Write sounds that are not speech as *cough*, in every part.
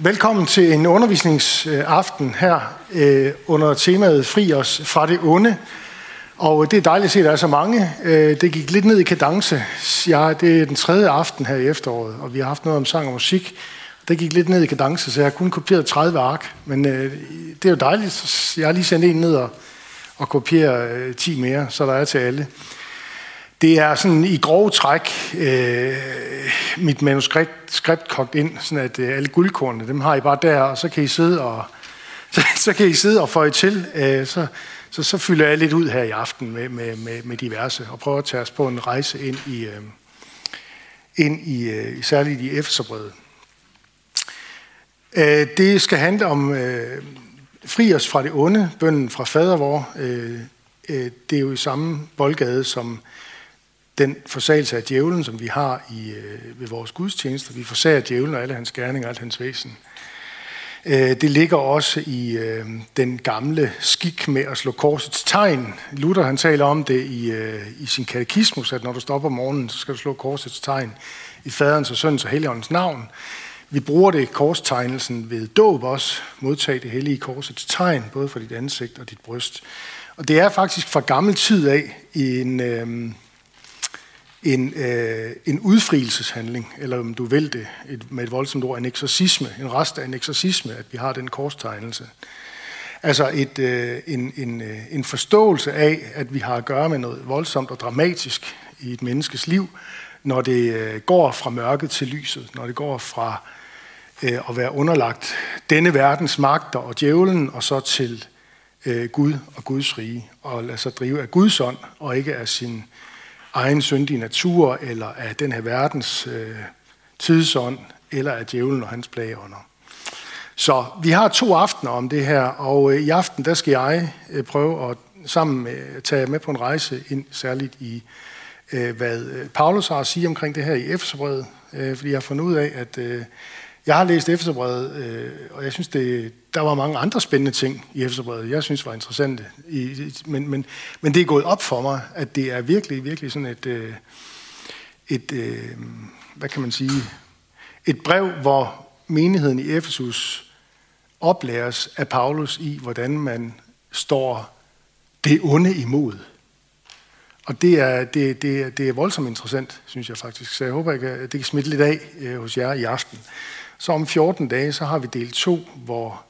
Velkommen til en undervisningsaften her øh, under temaet Fri os fra det onde. Og det er dejligt at se, at der er så mange. Øh, det gik lidt ned i kadence. Ja, det er den tredje aften her i efteråret, og vi har haft noget om sang og musik. Det gik lidt ned i kadence, så jeg har kun kopieret 30 ark. Men øh, det er jo dejligt. Jeg har lige sendt en ned og, og 10 øh, mere, så der er til alle. Det er sådan i grove træk øh, mit manuskript skript kogt ind, sådan at øh, alle guldkornene, dem har I bare der, og så kan I sidde og, *laughs* så, så kan I sidde og føje til. Øh, så, så, så fylder jeg lidt ud her i aften med, med, med, med diverse, og prøver at tage os på en rejse ind i, øh, ind i øh, særligt i Efeserbrevet. Øh, det skal handle om øh, fri os fra det onde, bønden fra fadervor. Øh, øh, det er jo i samme boldgade som den forsagelse af djævlen, som vi har i, øh, ved vores gudstjenester. Vi forsager djævlen og alle hans gerninger og alt hans væsen. Øh, det ligger også i øh, den gamle skik med at slå korsets tegn. Luther han taler om det i, øh, i sin katekismus, at når du stopper om morgenen, så skal du slå korsets tegn i faderens og søndens og helligåndens navn. Vi bruger det korstegnelsen ved dåb også, modtage det hellige korsets tegn, både for dit ansigt og dit bryst. Og det er faktisk fra gammel tid af en... Øh, en, øh, en udfrielseshandling, eller om du vil det et, med et voldsomt ord, en eksorcisme, en rest af en eksorcisme, at vi har den korstegnelse. Altså et, øh, en, en, øh, en forståelse af, at vi har at gøre med noget voldsomt og dramatisk i et menneskes liv, når det øh, går fra mørket til lyset, når det går fra øh, at være underlagt denne verdens magter og djævlen, og så til øh, Gud og Guds rige, og lade sig drive af Guds ånd, og ikke af sin egen syndige natur, eller af den her verdens øh, tidsånd, eller af djævlen og hans plageånder. Så vi har to aftener om det her, og øh, i aften der skal jeg øh, prøve at sammen øh, tage med på en rejse ind, særligt i, øh, hvad øh, Paulus har at sige omkring det her i Efeserbrevet, øh, fordi jeg har fundet ud af, at øh, jeg har læst Efterbrevet, øh, og jeg synes, det, der var mange andre spændende ting i Efterbrevet, jeg synes var interessante. I, men, men, men det er gået op for mig, at det er virkelig, virkelig sådan et, øh, et øh, hvad kan man sige, et brev, hvor menigheden i Efesus oplæres af Paulus i, hvordan man står det onde imod. Og det er, det, det, det er voldsomt interessant, synes jeg faktisk. Så jeg håber, at det kan smitte lidt af øh, hos jer i aften. Så om 14 dage, så har vi del 2, hvor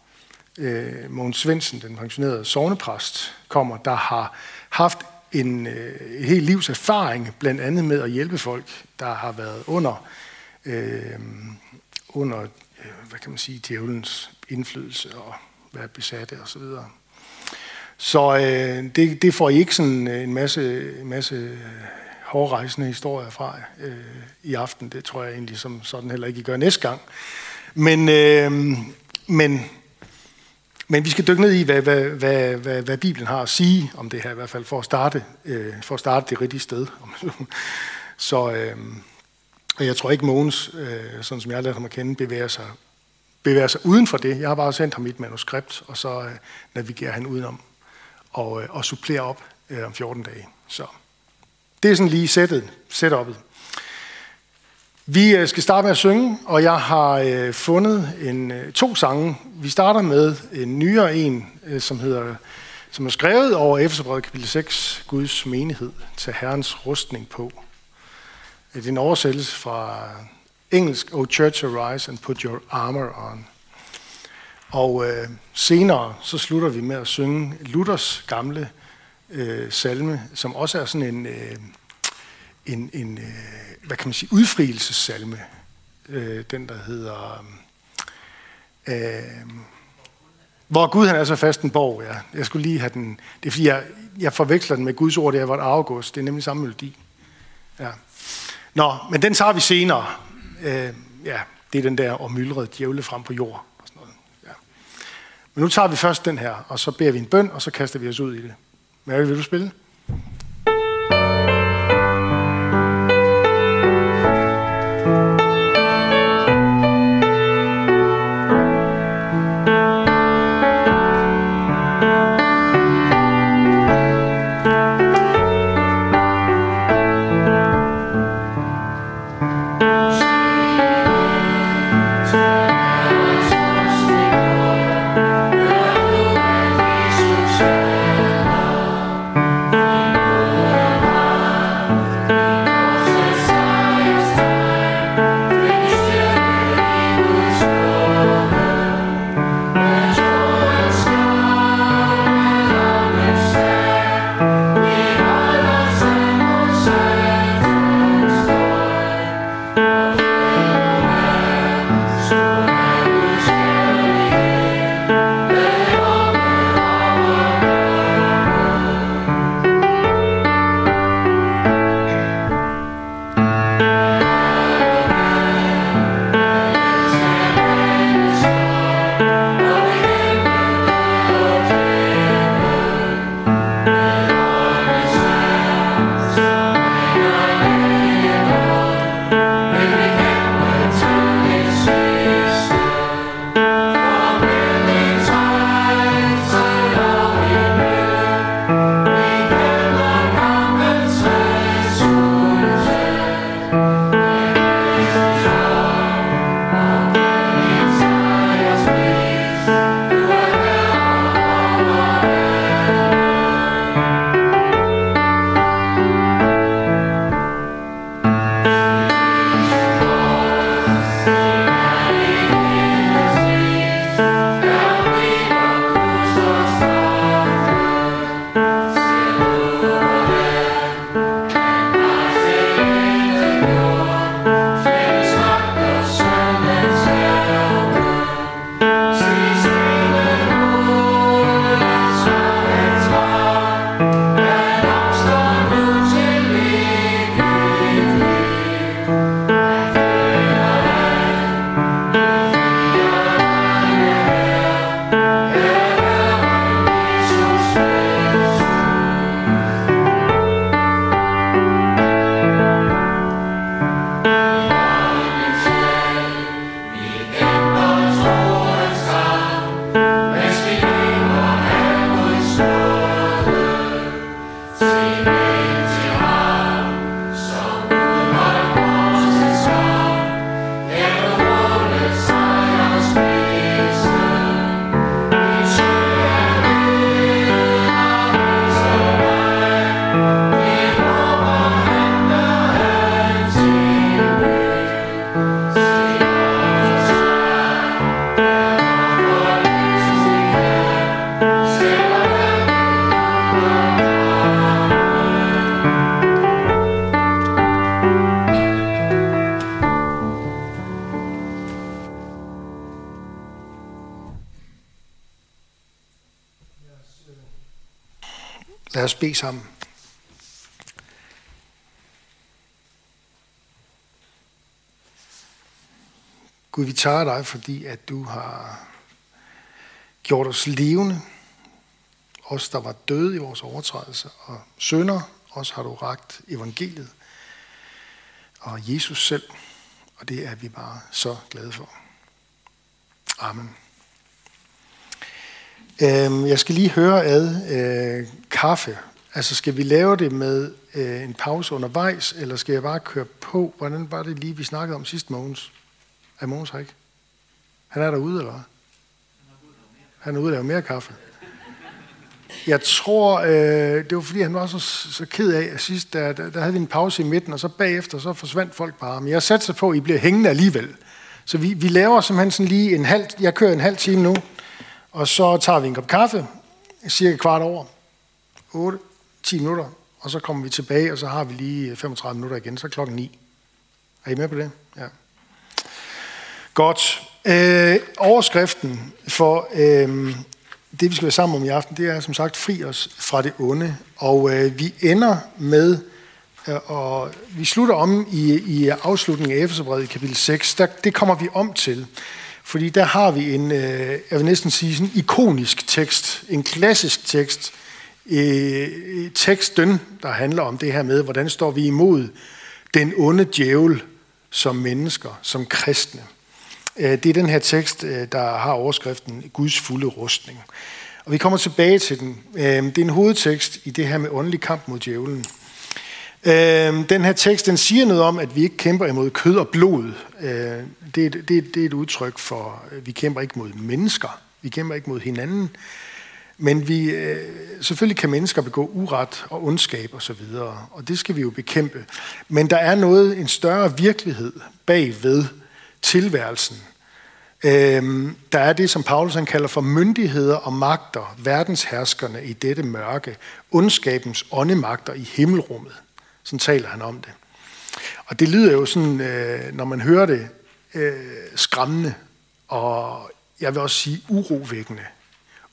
øh, Mogens Svendsen, den pensionerede sovnepræst, kommer, der har haft en øh, helt livs erfaring, blandt andet med at hjælpe folk, der har været under, øh, under øh, hvad kan man sige, djævelens indflydelse og være besatte osv. Så, så øh, det, det får I ikke sådan øh, en masse, en masse hårdrejsende historier fra øh, i aften. Det tror jeg egentlig som sådan heller ikke, I gør næste gang. Men, øh, men, men vi skal dykke ned i, hvad, hvad, hvad, hvad, hvad Bibelen har at sige om det her, i hvert fald for at starte, øh, for at starte det rigtige sted. Så øh, jeg tror ikke, Mogens, øh, sådan som jeg har ham at kende, bevæger sig, bevæger sig uden for det. Jeg har bare sendt ham mit manuskript, og så øh, navigerer han udenom og, øh, og supplerer op øh, om 14 dage. Så. Det er sådan lige sættet, setup'et. Vi øh, skal starte med at synge, og jeg har øh, fundet en, øh, to sange. Vi starter med en nyere en, som hedder som er skrevet over Efeserbrevet kapitel 6, Guds menighed, til Herrens rustning på. Det er en oversættelse fra engelsk, O church arise and put your armor on. Og øh, senere så slutter vi med at synge Luthers gamle øh, salme, som også er sådan en, øh, en, en øh, hvad kan man sige, udfrielsesalme. Øh, den, der hedder... Øh, hvor Gud han er så fast en borg, ja. Jeg skulle lige have den... Det er fordi, jeg, jeg forveksler den med Guds ord, det er vort august. Det er nemlig samme melodi. Ja. Nå, men den tager vi senere. Øh, ja, det er den der og myldret djævle frem på jord. Og sådan noget. Ja. Men nu tager vi først den her, og så beder vi en bøn, og så kaster vi os ud i det. Mary, vil du spille? Os bede sammen. Gud, vi tager dig, fordi at du har gjort os levende. Os, der var døde i vores overtrædelser og sønder, os har du ragt evangeliet og Jesus selv. Og det er vi bare så glade for. Amen. Øh, jeg skal lige høre ad øh, kaffe. Altså skal vi lave det med øh, en pause undervejs, eller skal jeg bare køre på? Hvordan var det lige, vi snakkede om sidst, Mogens? Er Mogens her ikke? Han er derude, eller hvad? Han er ude og lave mere kaffe. Jeg tror, øh, det var fordi, han var så, så ked af, at sidst, der, der, der havde vi en pause i midten, og så bagefter, så forsvandt folk bare. Men jeg satte sig på, at I bliver hængende alligevel. Så vi, vi laver simpelthen sådan lige en halv, jeg kører en halv time nu, og så tager vi en kop kaffe, cirka kvart over, 8-10 minutter, og så kommer vi tilbage, og så har vi lige øh, 35 minutter igen, så klokken 9. Er I med på det? Ja. Godt. Øh, overskriften for øh, det, vi skal være sammen om i aften, det er som sagt fri os fra det onde. Og øh, vi ender med, øh, og vi slutter om i, i afslutningen af Efeserbrevet i kapitel 6, der, det kommer vi om til. Fordi der har vi en, øh, jeg vil næsten sige, sådan en ikonisk tekst, en klassisk tekst, øh, teksten, der handler om det her med, hvordan står vi imod den onde djævel som mennesker, som kristne. Øh, det er den her tekst, øh, der har overskriften Guds fulde rustning. Og vi kommer tilbage til den. Øh, det er en hovedtekst i det her med åndelig kamp mod djævlen. Øhm, den her tekst den siger noget om, at vi ikke kæmper imod kød og blod. Øh, det er, det, det er et udtryk for, at vi kæmper ikke mod mennesker. Vi kæmper ikke mod hinanden. Men vi, øh, selvfølgelig kan mennesker begå uret og ondskab og så videre, og det skal vi jo bekæmpe. Men der er noget, en større virkelighed bagved tilværelsen. Øhm, der er det, som Paulus han kalder for myndigheder og magter, verdensherskerne i dette mørke, ondskabens åndemagter i himmelrummet. Sådan taler han om det. Og det lyder jo sådan, øh, når man hører det, øh, skræmmende, og jeg vil også sige urovækkende.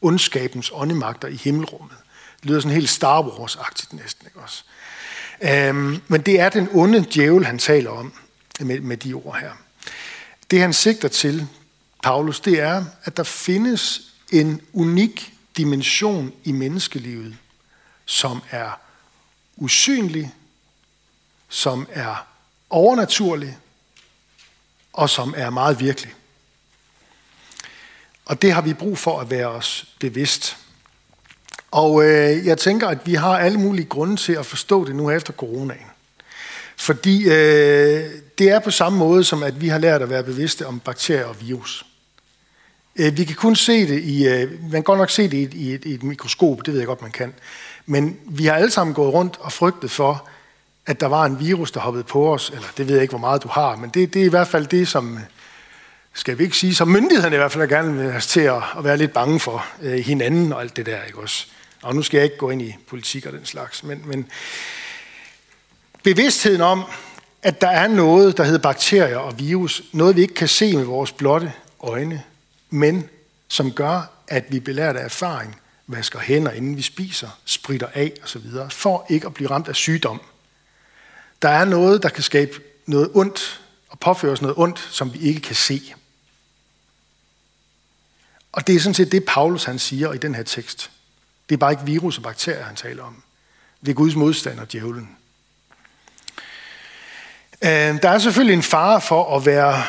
Ondskabens åndemagter i himmelrummet. Det lyder sådan helt Star Wars-agtigt næsten, ikke også? Øhm, men det er den onde djævel, han taler om med, med de ord her. Det han sigter til, Paulus, det er, at der findes en unik dimension i menneskelivet, som er usynlig, som er overnaturlig, og som er meget virkelig. Og det har vi brug for at være os bevidst. Og øh, jeg tænker, at vi har alle mulige grunde til at forstå det nu efter coronaen. Fordi øh, det er på samme måde, som at vi har lært at være bevidste om bakterier og virus. Øh, vi kan kun se det i, øh, man kan godt nok se det i et, i, et, i et mikroskop, det ved jeg godt, man kan. Men vi har alle sammen gået rundt og frygtet for, at der var en virus, der hoppede på os, eller det ved jeg ikke, hvor meget du har, men det, det er i hvert fald det, som, skal vi ikke sige, som myndighederne i hvert fald gerne vil os til at, at være lidt bange for øh, hinanden og alt det der, ikke også? Og nu skal jeg ikke gå ind i politik og den slags, men, men bevidstheden om, at der er noget, der hedder bakterier og virus, noget vi ikke kan se med vores blotte øjne, men som gør, at vi belært af erfaring vasker hænder, inden vi spiser, spritter af osv., for ikke at blive ramt af sygdom. Der er noget, der kan skabe noget ondt og påføre os noget ondt, som vi ikke kan se. Og det er sådan set det, Paulus han siger i den her tekst. Det er bare ikke virus og bakterier, han taler om. Det er Guds modstander, djævlen. Øh, der er selvfølgelig en fare for at være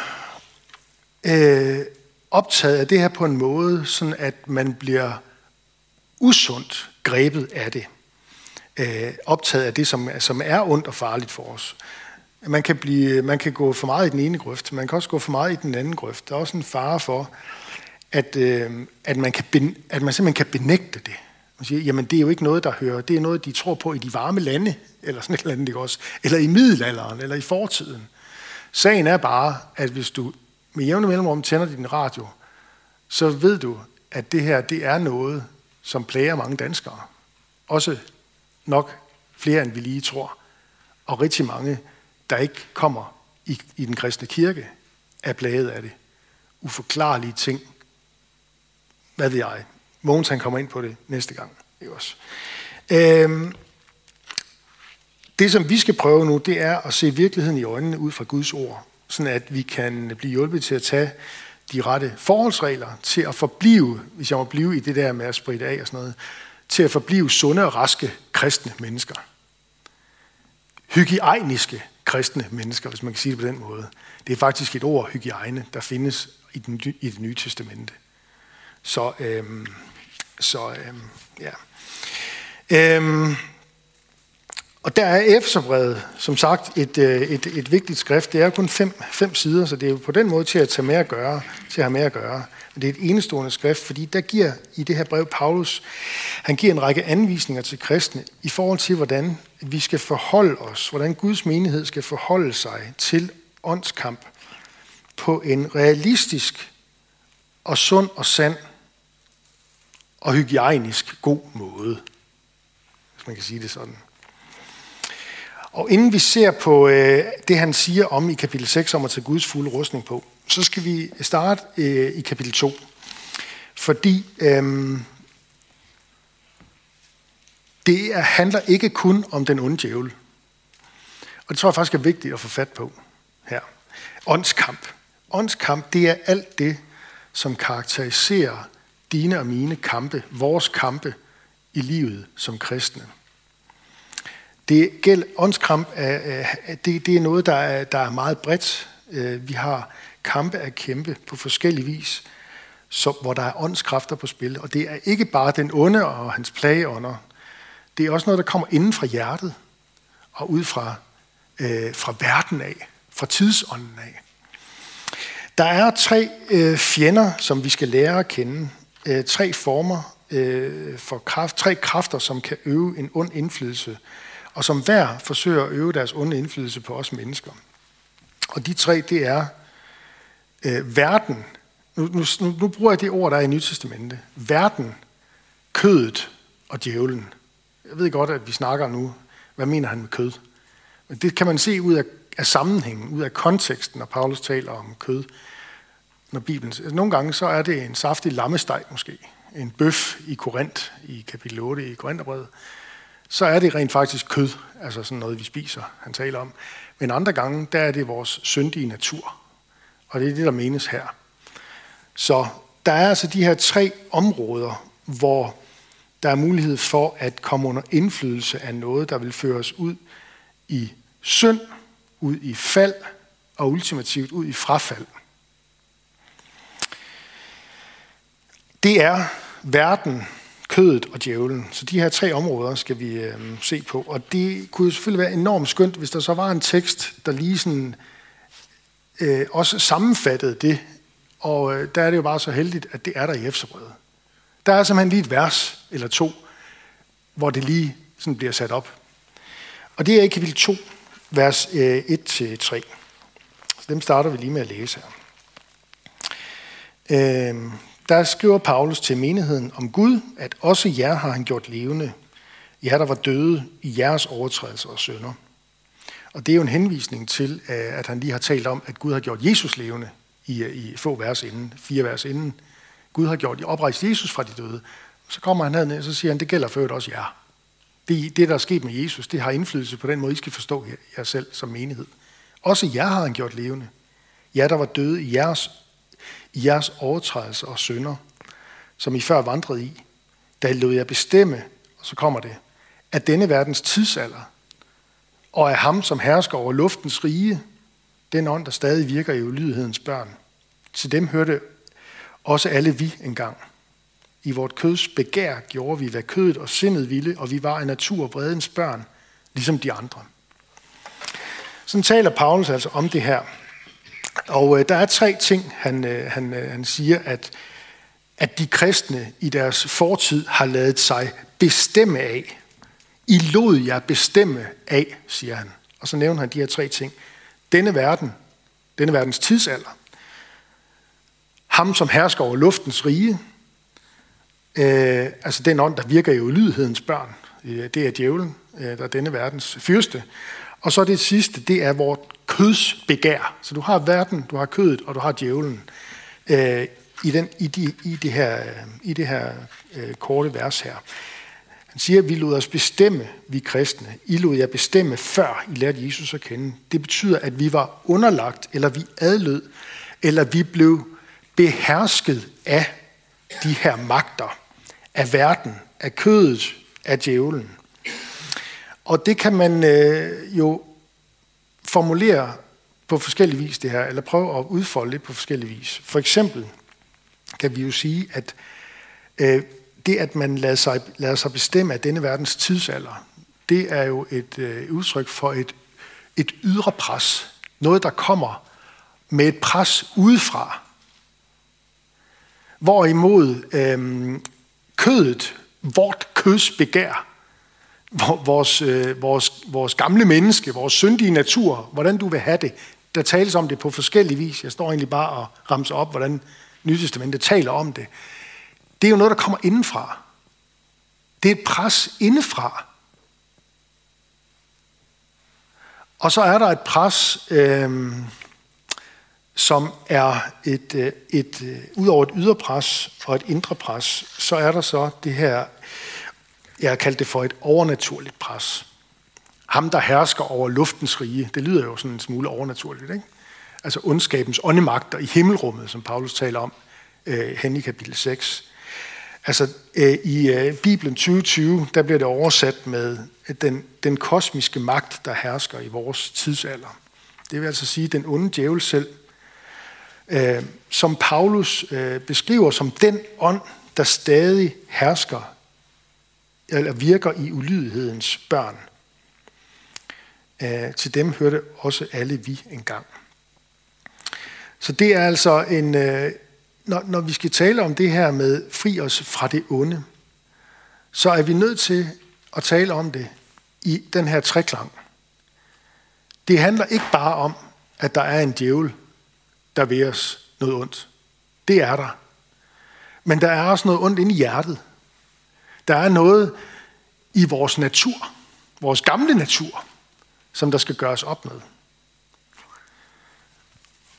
øh, optaget af det her på en måde, sådan at man bliver usundt grebet af det. Øh, optaget af det, som, som er ondt og farligt for os. Man kan, blive, man kan gå for meget i den ene grøft, man kan også gå for meget i den anden grøft. Der er også en fare for, at, øh, at, man, kan, at man simpelthen kan benægte det. Man siger, jamen det er jo ikke noget, der hører, det er noget, de tror på i de varme lande, eller sådan et eller andet, ikke også? Eller i middelalderen, eller i fortiden. Sagen er bare, at hvis du med jævne mellemrum tænder din radio, så ved du, at det her, det er noget, som plager mange danskere. Også nok flere, end vi lige tror. Og rigtig mange, der ikke kommer i, i den kristne kirke, er plaget af det. Uforklarlige ting. Hvad ved jeg? Mogens han kommer ind på det næste gang. Det også? Øhm, det, som vi skal prøve nu, det er at se virkeligheden i øjnene ud fra Guds ord, sådan at vi kan blive hjulpet til at tage de rette forholdsregler til at forblive, hvis jeg må blive i det der med at spritte af og sådan noget, til at forblive sunde og raske kristne mennesker. Hygiejniske kristne mennesker, hvis man kan sige det på den måde. Det er faktisk et ord, hygiejne, der findes i, den, i det nye testamente. Så, øhm, så øhm, ja. Øhm, og der er Efeserbrevet, som sagt, et, øh, et, et vigtigt skrift. Det er kun fem, fem sider, så det er jo på den måde til at tage med at gøre, til at have med at gøre. Men det er et enestående skrift, fordi der giver i det her brev Paulus, han giver en række anvisninger til kristne i forhold til, hvordan vi skal forholde os, hvordan Guds menighed skal forholde sig til åndskamp på en realistisk og sund og sand og hygiejnisk god måde, hvis man kan sige det sådan. Og inden vi ser på øh, det, han siger om i kapitel 6, om at tage Guds fulde rustning på, så skal vi starte øh, i kapitel 2. Fordi øh, det er, handler ikke kun om den onde djævel. Og det tror jeg faktisk er vigtigt at få fat på her. Åndskamp. Åndskamp, det er alt det, som karakteriserer dine og mine kampe, vores kampe i livet som kristne. Det gæld, åndskramp, er, det, det er noget, der er, der er meget bredt. Øh, vi har kampe at kæmpe på forskellige vis, så, hvor der er åndskræfter på spil. Og det er ikke bare den onde og hans plageånder. Det er også noget, der kommer inden fra hjertet og ud fra, øh, fra verden af, fra tidsånden af. Der er tre øh, fjender, som vi skal lære at kende. Øh, tre former øh, for kraft, tre kræfter, som kan øve en ond indflydelse og som hver forsøger at øve deres onde indflydelse på os mennesker. Og de tre, det er øh, verden. Nu, nu, nu bruger jeg det ord, der er i Nytestamentet. Verden, kødet og djævlen. Jeg ved godt, at vi snakker nu, hvad mener han med kød? Men det kan man se ud af, af sammenhængen, ud af konteksten, når Paulus taler om kød. Når Bibelen, altså nogle gange så er det en saftig lammesteg måske. En bøf i Korinth, i kapitel 8 i Korintherbrevet så er det rent faktisk kød, altså sådan noget, vi spiser, han taler om. Men andre gange, der er det vores syndige natur. Og det er det, der menes her. Så der er altså de her tre områder, hvor der er mulighed for at komme under indflydelse af noget, der vil føre os ud i synd, ud i fald og ultimativt ud i frafald. Det er verden, kødet og djævlen. Så de her tre områder skal vi øh, se på. Og det kunne jo selvfølgelig være enormt skønt, hvis der så var en tekst, der lige sådan øh, også sammenfattede det. Og øh, der er det jo bare så heldigt, at det er der i Efterbrevet. Der er simpelthen lige et vers eller to, hvor det lige sådan bliver sat op. Og det er i kapitel 2, vers øh, 1-3. Så dem starter vi lige med at læse her. Øh, der skriver Paulus til menigheden om Gud, at også jer har han gjort levende, jer der var døde i jeres overtrædelser og sønder. Og det er jo en henvisning til, øh, at han lige har talt om, at Gud har gjort Jesus levende i, i få vers inden, fire vers inden. Gud har gjort oprejst Jesus fra de døde. Så kommer han ned og så siger han, det gælder for også jer. Det, det, der er sket med Jesus, det har indflydelse på den måde, I skal forstå jer selv som menighed. Også jer har han gjort levende. Jer, der var døde i jeres i jeres overtrædelser og synder, som I før vandrede i, da I lod jer bestemme, og så kommer det, at denne verdens tidsalder, og af ham, som hersker over luftens rige, den ånd, der stadig virker i ulydighedens børn. Til dem hørte også alle vi engang. I vort køds begær gjorde vi, hvad kødet og sindet ville, og vi var af natur vredens børn, ligesom de andre. Sådan taler Paulus altså om det her. Og øh, der er tre ting, han, øh, han, øh, han siger, at, at de kristne i deres fortid har lavet sig bestemme af. I lod jer bestemme af, siger han. Og så nævner han de her tre ting. Denne verden, denne verdens tidsalder, ham som hersker over luftens rige, øh, altså den ånd, der virker i ulydighedens børn, øh, det er djævlen, øh, der er denne verdens fyrste. Og så det sidste, det er vores kødsbegær. Så du har verden, du har kødet, og du har djævlen øh, i, den, i, de, i det her, øh, i det her øh, korte vers her. Han siger, at vi lod os bestemme, vi kristne. I lod jer bestemme, før I lærte Jesus at kende. Det betyder, at vi var underlagt, eller vi adlød, eller vi blev behersket af de her magter, af verden, af kødet, af djævlen. Og det kan man øh, jo formulere på forskellige vis det her, eller prøve at udfolde det på forskellige vis. For eksempel kan vi jo sige, at øh, det, at man lader sig, lader sig bestemme af denne verdens tidsalder, det er jo et øh, udtryk for et, et ydre pres. Noget, der kommer med et pres udefra. Hvorimod øh, kødet, vort køds begær, vores, øh, vores, vores gamle menneske, vores syndige natur, hvordan du vil have det, der tales om det på forskellige vis. Jeg står egentlig bare og ramser op, hvordan Nytestamentet taler om det. Det er jo noget, der kommer indenfra. Det er et pres indefra. Og så er der et pres, øh, som er et, øh, et, et, ud over et ydre pres og et indre pres, så er der så det her, jeg har kaldt det for et overnaturligt pres. Ham, der hersker over luftens rige, det lyder jo sådan en smule overnaturligt, ikke? Altså ondskabens åndemagter i himmelrummet, som Paulus taler om øh, hen i kapitel 6. Altså øh, i øh, Bibelen 2020, der bliver det oversat med øh, den, den kosmiske magt, der hersker i vores tidsalder. Det vil altså sige den onde djævel selv, øh, som Paulus øh, beskriver som den ånd, der stadig hersker eller virker i ulydighedens børn. Øh, til dem hørte også alle vi engang. Så det er altså en, øh, når, når vi skal tale om det her med fri os fra det onde, så er vi nødt til at tale om det i den her treklang. Det handler ikke bare om, at der er en djævel, der vil os noget ondt. Det er der. Men der er også noget ondt inde i hjertet. Der er noget i vores natur, vores gamle natur, som der skal gøres op med.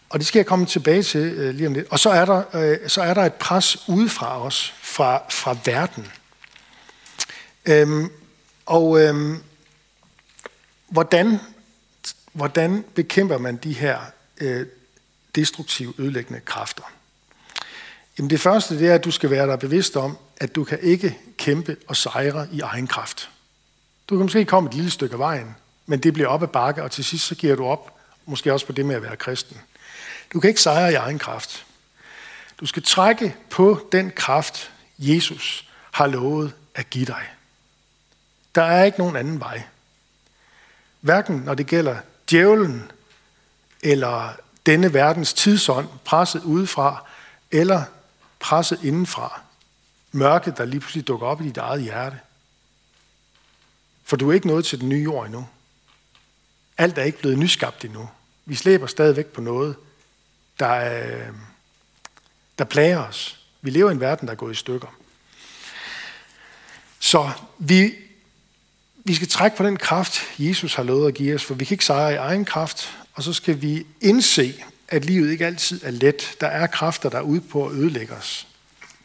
Og det skal jeg komme tilbage til øh, lige om lidt. Og så er der, øh, så er der et pres udefra os, fra, fra verden. Øhm, og øhm, hvordan, hvordan bekæmper man de her øh, destruktive, ødelæggende kræfter? Jamen det første det er, at du skal være dig bevidst om, at du kan ikke kæmpe og sejre i egen kraft. Du kan måske komme et lille stykke af vejen, men det bliver op ad bakke, og til sidst så giver du op, måske også på det med at være kristen. Du kan ikke sejre i egen kraft. Du skal trække på den kraft, Jesus har lovet at give dig. Der er ikke nogen anden vej. Hverken når det gælder djævlen, eller denne verdens tidsånd, presset udefra, eller presset indenfra mørke, der lige pludselig dukker op i dit eget hjerte. For du er ikke nået til den nye jord endnu. Alt er ikke blevet nyskabt endnu. Vi slæber stadigvæk på noget, der, øh, der plager os. Vi lever i en verden, der er gået i stykker. Så vi, vi skal trække på den kraft, Jesus har lovet at give os, for vi kan ikke sejre i egen kraft, og så skal vi indse, at livet ikke altid er let. Der er kræfter, der er ude på at ødelægge os.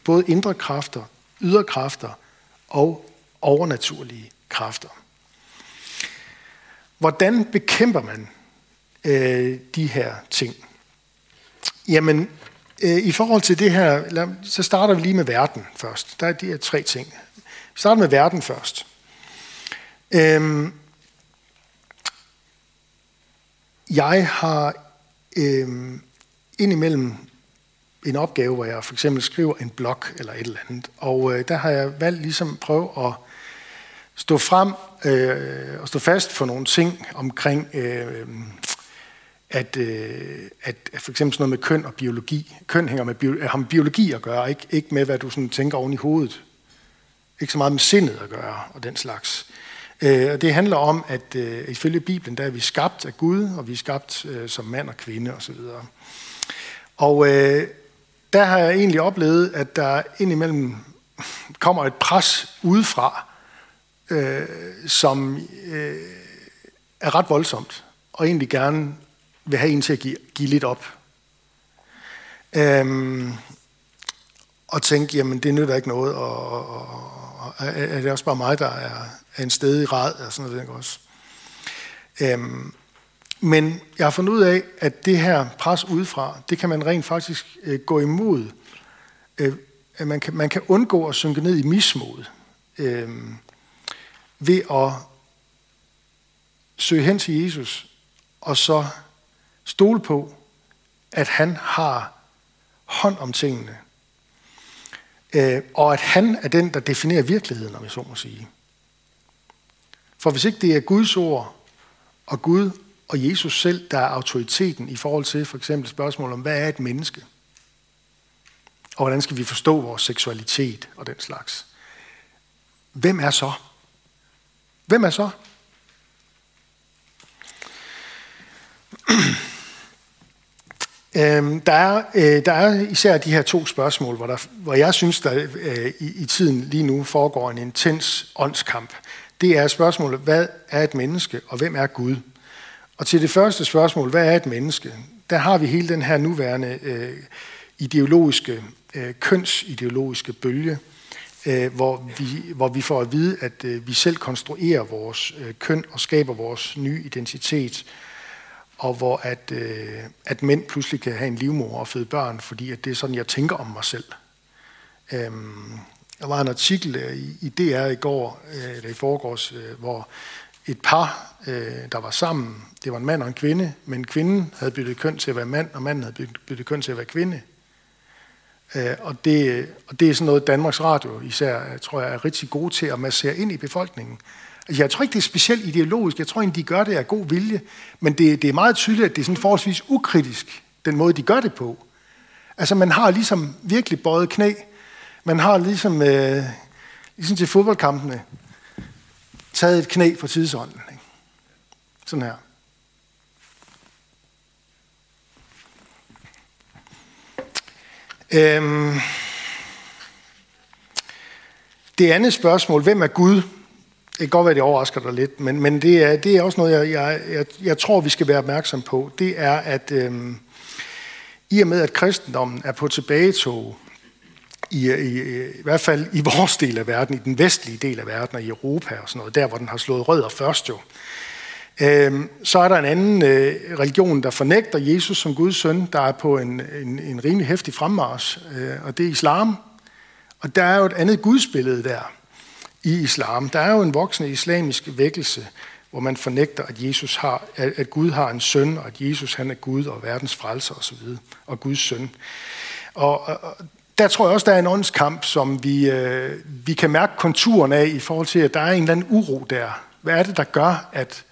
Både indre kræfter, ydre kræfter og overnaturlige kræfter. Hvordan bekæmper man øh, de her ting? Jamen, øh, i forhold til det her, lad, så starter vi lige med verden først. Der er de her tre ting. Vi starter med verden først. Øhm, jeg har øhm, indimellem en opgave, hvor jeg for eksempel skriver en blog eller et eller andet. Og øh, der har jeg valgt ligesom prøve at stå frem øh, og stå fast for nogle ting omkring øh, at, øh, at, for eksempel sådan noget med køn og biologi. Køn hænger med, bio, har med biologi at gøre, ikke, ikke med, hvad du sådan tænker oven i hovedet. Ikke så meget med sindet at gøre og den slags. Øh, og det handler om, at øh, ifølge Bibelen, der er vi skabt af Gud, og vi er skabt øh, som mand og kvinde osv. Og, og øh, der har jeg egentlig oplevet, at der indimellem kommer et pres udefra, øh, som øh, er ret voldsomt, og egentlig gerne vil have en til at give, give lidt op. Øhm, og tænke, jamen det nytter ikke noget, og, og, og er det også bare mig, der er, er en sted i rad, og sådan noget, også. Øhm, men jeg har fundet ud af, at det her pres udefra, det kan man rent faktisk øh, gå imod. Øh, at man, kan, man kan undgå at synke ned i mismod øh, ved at søge hen til Jesus, og så stole på, at han har hånd om tingene. Øh, og at han er den, der definerer virkeligheden, om jeg så må sige. For hvis ikke det er Guds ord, og Gud og Jesus selv, der er autoriteten i forhold til for eksempel spørgsmål om, hvad er et menneske? Og hvordan skal vi forstå vores seksualitet og den slags? Hvem er så? Hvem er så? *clears throat* Øhm, der, er, øh, der er især de her to spørgsmål, hvor, der, hvor jeg synes, der øh, i, i tiden lige nu foregår en intens åndskamp. Det er spørgsmålet, hvad er et menneske, og hvem er Gud? Og til det første spørgsmål, hvad er et menneske? Der har vi hele den her nuværende øh, ideologiske, øh, kønsideologiske bølge, øh, hvor, vi, hvor vi får at vide, at øh, vi selv konstruerer vores øh, køn og skaber vores nye identitet, og hvor at, øh, at mænd pludselig kan have en livmor og føde børn, fordi at det er sådan, jeg tænker om mig selv. Øh, der var en artikel øh, i, i DR i går, øh, eller i forgårs, øh, hvor et par, øh, der var sammen, det var en mand og en kvinde, men kvinden havde byttet køn til at være mand, og manden havde byttet køn til at være kvinde. Øh, og, det, og det er sådan noget, Danmarks Radio især, øh, tror jeg, er rigtig gode til at massere ind i befolkningen. Altså, jeg tror ikke, det er specielt ideologisk. Jeg tror egentlig, de gør det af god vilje. Men det, det er meget tydeligt, at det er sådan forholdsvis ukritisk, den måde, de gør det på. Altså, man har ligesom virkelig bøjet knæ. Man har ligesom, øh, ligesom til fodboldkampene taget et knæ for tidsånden. Ikke? Sådan her. Øhm. Det andet spørgsmål, hvem er Gud? Det kan godt være, det overrasker dig lidt, men, men det, er, det er også noget, jeg, jeg, jeg, jeg tror, vi skal være opmærksom på. Det er, at øhm, i og med, at kristendommen er på tilbagetog, i, i, i hvert fald i vores del af verden, i den vestlige del af verden og i Europa og sådan noget, der hvor den har slået rødder først jo, øhm, så er der en anden øh, religion, der fornægter Jesus som Guds søn, der er på en, en, en rimelig hæftig fremmars, øh, og det er islam. Og der er jo et andet gudsbillede der i islam. Der er jo en voksende islamisk vækkelse, hvor man fornægter, at Jesus har, at Gud har en søn, og at Jesus han er Gud og verdens frelser osv., og Guds søn. Og, og der tror jeg også, der er en åndskamp, som vi, øh, vi kan mærke konturen af i forhold til, at der er en eller anden uro der. Hvad er det, der gør, at,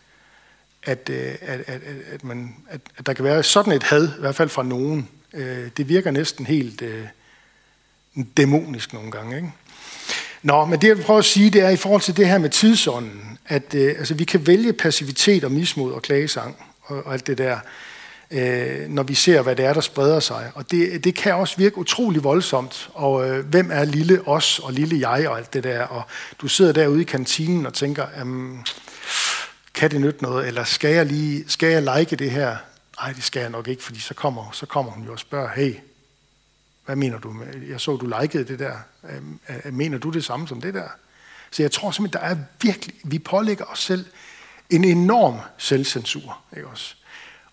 at, øh, at, at, at, man, at, at der kan være sådan et had, i hvert fald fra nogen? Øh, det virker næsten helt øh, dæmonisk nogle gange. Ikke? Nå, men det jeg vil prøve at sige, det er i forhold til det her med tidsånden, at øh, altså, vi kan vælge passivitet og mismod og klagesang og, og alt det der øh, når vi ser, hvad det er, der spreder sig. Og det, det kan også virke utrolig voldsomt. Og øh, hvem er lille os og lille jeg og alt det der? Og du sidder derude i kantinen og tænker, um, kan det nytte noget? Eller skal jeg, lige, skal jeg like det her? Nej, det skal jeg nok ikke, fordi så kommer, så kommer hun jo og spørger, hey, hvad mener du? Med? Jeg så, du likede det der. Øhm, mener du det samme som det der? Så jeg tror simpelthen, der er virkelig, vi pålægger os selv en enorm selvcensur. Ikke også?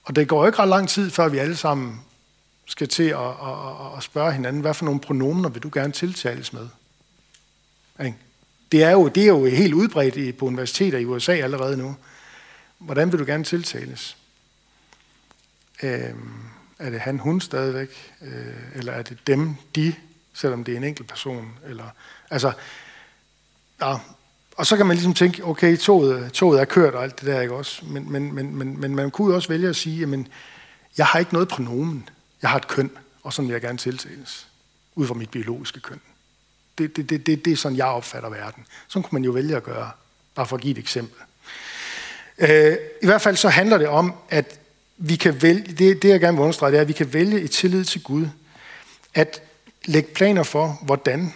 Og det går ikke ret lang tid, før vi alle sammen skal til at, at, at spørge hinanden, hvad for nogle pronomener vil du gerne tiltales med? Det er jo, det er jo helt udbredt på universiteter i USA allerede nu. Hvordan vil du gerne tiltales? Øh, er det han, hun stadigvæk? Øh, eller er det dem, de, selvom det er en enkelt person? Eller, altså, ja, og så kan man ligesom tænke, okay, toget, toget er kørt og alt det der, ikke også? Men, men, men, men, men man kunne også vælge at sige, jamen, jeg har ikke noget pronomen. Jeg har et køn, og sådan vil jeg gerne tiltales. Ud fra mit biologiske køn. Det, det, det, det, det er sådan, jeg opfatter verden. Sådan kunne man jo vælge at gøre. Bare for at give et eksempel. Øh, I hvert fald så handler det om, at vi kan vælge, det, det jeg gerne vil understrege, det er, at vi kan vælge i tillid til Gud. At lægge planer for, hvordan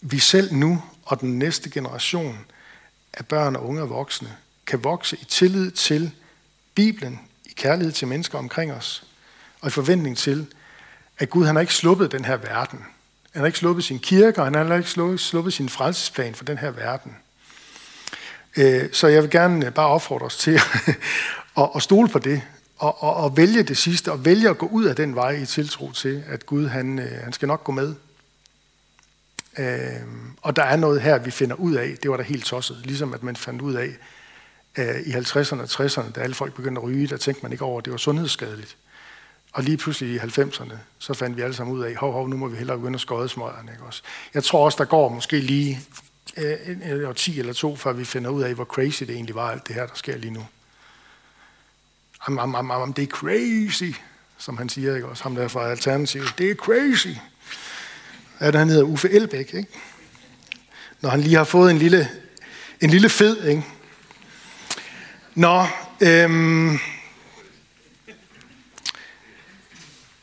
vi selv nu og den næste generation af børn og unge og voksne kan vokse i tillid til Bibelen, i kærlighed til mennesker omkring os, og i forventning til, at Gud han har ikke sluppet den her verden. Han har ikke sluppet sin kirke, og han har ikke sluppet, sin frelsesplan for den her verden. Øh, så jeg vil gerne øh, bare opfordre os til *laughs* at, at stole på det, og, og, og vælge det sidste, og vælge at gå ud af den vej i tiltro til, at Gud han, øh, han skal nok gå med. Øh, og der er noget her, vi finder ud af, det var da helt tosset, ligesom at man fandt ud af øh, i 50'erne og 60'erne, da alle folk begyndte at ryge, der tænkte man ikke over, at det var sundhedsskadeligt. Og lige pludselig i 90'erne, så fandt vi alle sammen ud af, hov, hov, nu må vi hellere begynde at skåde smøgerne. Ikke også? Jeg tror også, der går måske lige øh, en 10 eller to, før vi finder ud af, hvor crazy det egentlig var, alt det her, der sker lige nu. Am, am, am, am, det er crazy, som han siger, ikke også? Ham der fra Alternativet. Det er crazy er det han hedder Uffe Elbæk, ikke? Når han lige har fået en lille, en lille fed, ikke? Nå, øhm,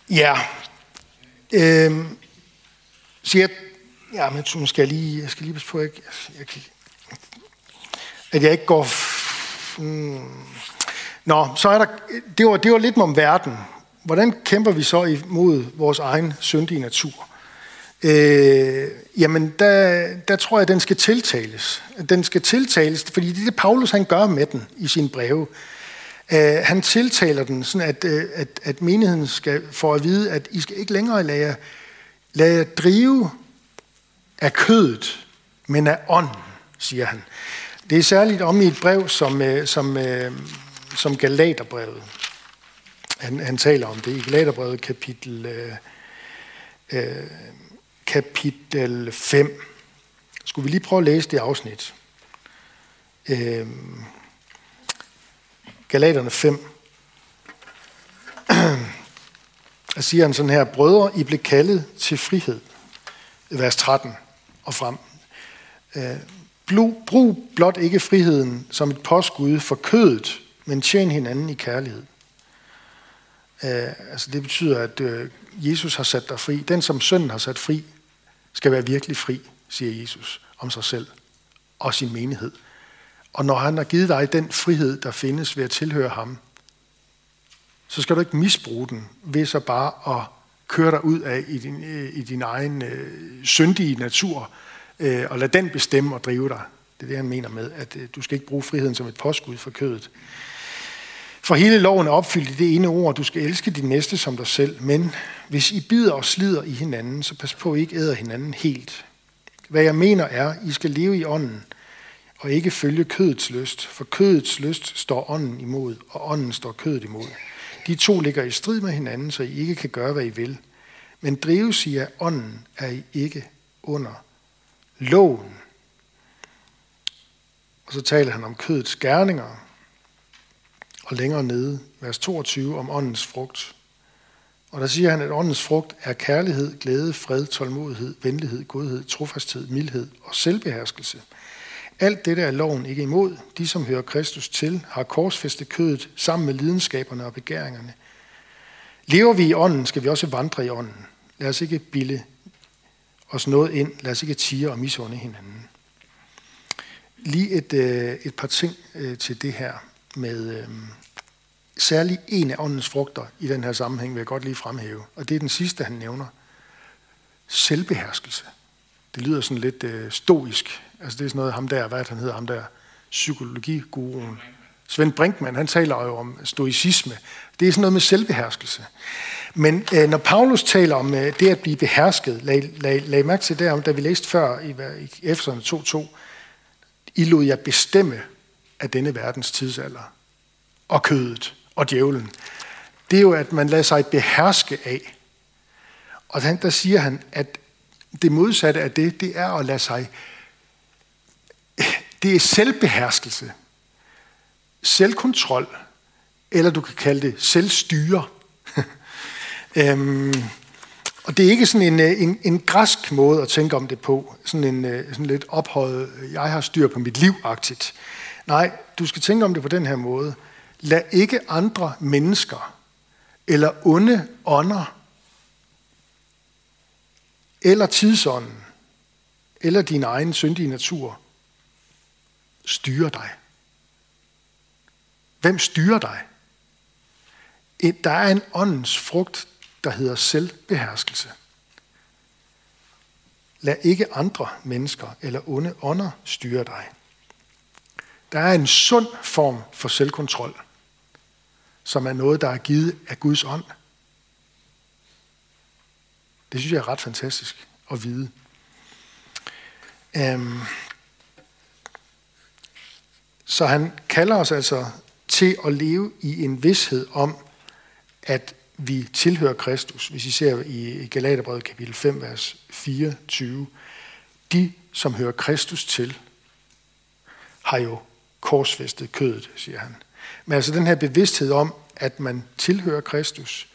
ja, øhm, så jeg, ja, men nu skal jeg lige, jeg skal lige passe på, jeg, jeg, jeg, at jeg ikke går, Mm. Nå, så er der, det var, det var lidt om verden. Hvordan kæmper vi så imod vores egen syndige natur? Øh, jamen, der, der tror jeg, at den skal tiltales. Den skal tiltales, fordi det er det, Paulus han gør med den i sin breve. Øh, han tiltaler den, sådan at, øh, at, at menigheden skal få at vide, at I skal ikke længere lade, lade drive af kødet, men af ånden, siger han. Det er særligt om i et brev, som, øh, som, øh, som Galaterbrevet. Han, han taler om det i Galaterbrevet kapitel, øh, øh, kapitel 5. Skulle vi lige prøve at læse det afsnit? Øh, Galaterne 5. *clears throat* Der siger han sådan her, Brødre, I blev kaldet til frihed. Vers 13 og frem. Øh, brug blot ikke friheden som et påskud for kødet, men tjen hinanden i kærlighed. Øh, altså det betyder, at øh, Jesus har sat dig fri. Den, som sønnen har sat fri, skal være virkelig fri, siger Jesus om sig selv og sin menighed. Og når han har givet dig den frihed, der findes ved at tilhøre ham, så skal du ikke misbruge den ved så bare at køre dig ud af i din, i din egen øh, syndige natur, øh, og lade den bestemme og drive dig. Det er det, han mener med, at øh, du skal ikke bruge friheden som et påskud for kødet. For hele loven er opfyldt i det ene ord, du skal elske din næste som dig selv. Men hvis I bider og slider i hinanden, så pas på, at I ikke æder hinanden helt. Hvad jeg mener er, I skal leve i ånden, og ikke følge kødets lyst. For kødets lyst står ånden imod, og ånden står kødet imod. De to ligger i strid med hinanden, så I ikke kan gøre, hvad I vil. Men drives I af ånden, er I ikke under loven. Og så taler han om kødets gerninger, og længere nede, vers 22, om åndens frugt. Og der siger han, at åndens frugt er kærlighed, glæde, fred, tålmodighed, venlighed, godhed, trofasthed, mildhed og selvbeherskelse. Alt dette er loven ikke imod. De, som hører Kristus til, har korsfæstet kødet sammen med lidenskaberne og begæringerne. Lever vi i ånden, skal vi også vandre i ånden. Lad os ikke bille os noget ind. Lad os ikke tige og misunde hinanden. Lige et, øh, et par ting øh, til det her med øh, særlig en af åndens frugter i den her sammenhæng, vil jeg godt lige fremhæve. Og det er den sidste, han nævner. Selvbeherskelse. Det lyder sådan lidt øh, stoisk. Altså det er sådan noget, ham der, hvad han hedder, ham der, psykologiguruen. Svend Brinkmann, han taler jo om stoicisme. Det er sådan noget med selvbeherskelse. Men øh, når Paulus taler om øh, det at blive behersket, lag, lag, lag mærke til det, da vi læste før i, i Efeserne 2.2, I lod jer bestemme af denne verdens tidsalder, og kødet, og djævlen. Det er jo, at man lader sig beherske af. Og der siger han, at det modsatte af det, det er at lade sig... Det er selvbeherskelse, selvkontrol, eller du kan kalde det selvstyre. *laughs* øhm, og det er ikke sådan en, øh, en, en græsk måde at tænke om det på, sådan en øh, sådan lidt ophøjet, jeg har styr på mit liv-agtigt. Nej, du skal tænke om det på den her måde. Lad ikke andre mennesker eller onde ånder eller tidsånden eller din egen syndige natur styre dig. Hvem styrer dig? Der er en åndens frugt, der hedder selvbeherskelse. Lad ikke andre mennesker eller onde ånder styre dig. Der er en sund form for selvkontrol, som er noget, der er givet af Guds ånd. Det synes jeg er ret fantastisk at vide. Øhm. så han kalder os altså til at leve i en vidshed om, at vi tilhører Kristus. Hvis I ser i Galaterbrevet kapitel 5, vers 24. De, som hører Kristus til, har jo korsfæstet kødet, siger han. Men altså den her bevidsthed om, at man tilhører Kristus,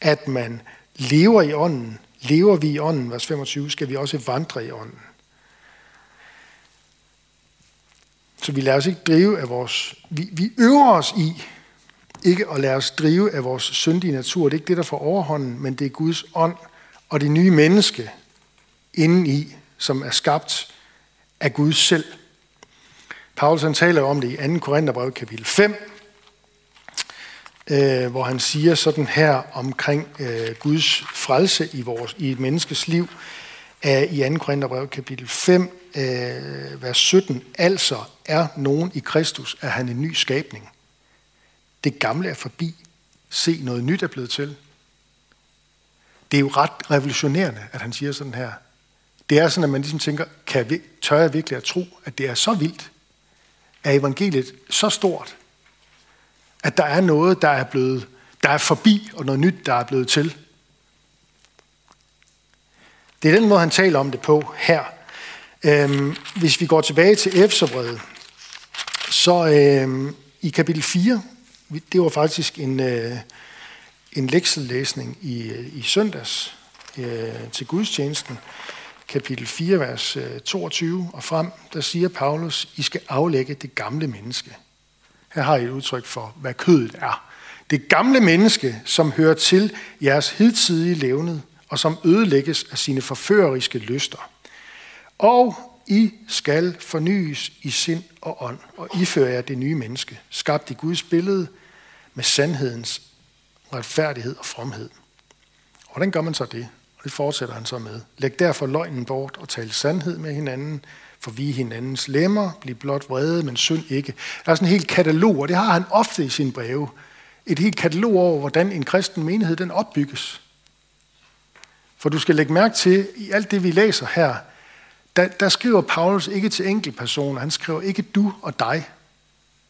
at man lever i ånden, lever vi i ånden, vers 25, skal vi også vandre i ånden. Så vi lader os ikke drive af vores... Vi, vi øver os i ikke at lade os drive af vores syndige natur. Det er ikke det, der får overhånden, men det er Guds ånd og det nye menneske indeni, som er skabt af Gud selv. Paulus han taler om det i 2. Korintherbrev kapitel 5, øh, hvor han siger sådan her omkring øh, Guds frelse i, vores, i et menneskes liv af, i 2. Korintherbrev kapitel 5, øh, vers 17. Altså er nogen i Kristus, er han en ny skabning. Det gamle er forbi. Se, noget nyt er blevet til. Det er jo ret revolutionerende, at han siger sådan her. Det er sådan, at man ligesom tænker, kan jeg, tør jeg virkelig at tro, at det er så vildt? Er evangeliet så stort, at der er noget, der er blevet, der er forbi, og noget nyt, der er blevet til? Det er den måde, han taler om det på her. Øhm, hvis vi går tilbage til Efterbrevet, så øhm, i kapitel 4, det var faktisk en, øh, en leksellæsning i, øh, i søndags øh, til gudstjenesten, kapitel 4, vers øh, 22 og frem, der siger Paulus, I skal aflægge det gamle menneske. Her har I et udtryk for, hvad kødet er. Det gamle menneske, som hører til jeres hidtidige levned, og som ødelægges af sine forføreriske lyster. Og I skal fornyes i sind og ånd, og iføre jer det nye menneske, skabt i Guds billede, med sandhedens retfærdighed og fromhed. Hvordan gør man så det? Og det fortsætter han så med. Læg derfor løgnen bort og tal sandhed med hinanden, for vi hinandens lemmer, bliv blot vrede, men synd ikke. Der er sådan en helt katalog, og det har han ofte i sine breve. Et helt katalog over, hvordan en kristen menighed den opbygges. For du skal lægge mærke til, i alt det vi læser her, der, der skriver Paulus ikke til enkeltpersoner. Han skriver ikke du og dig.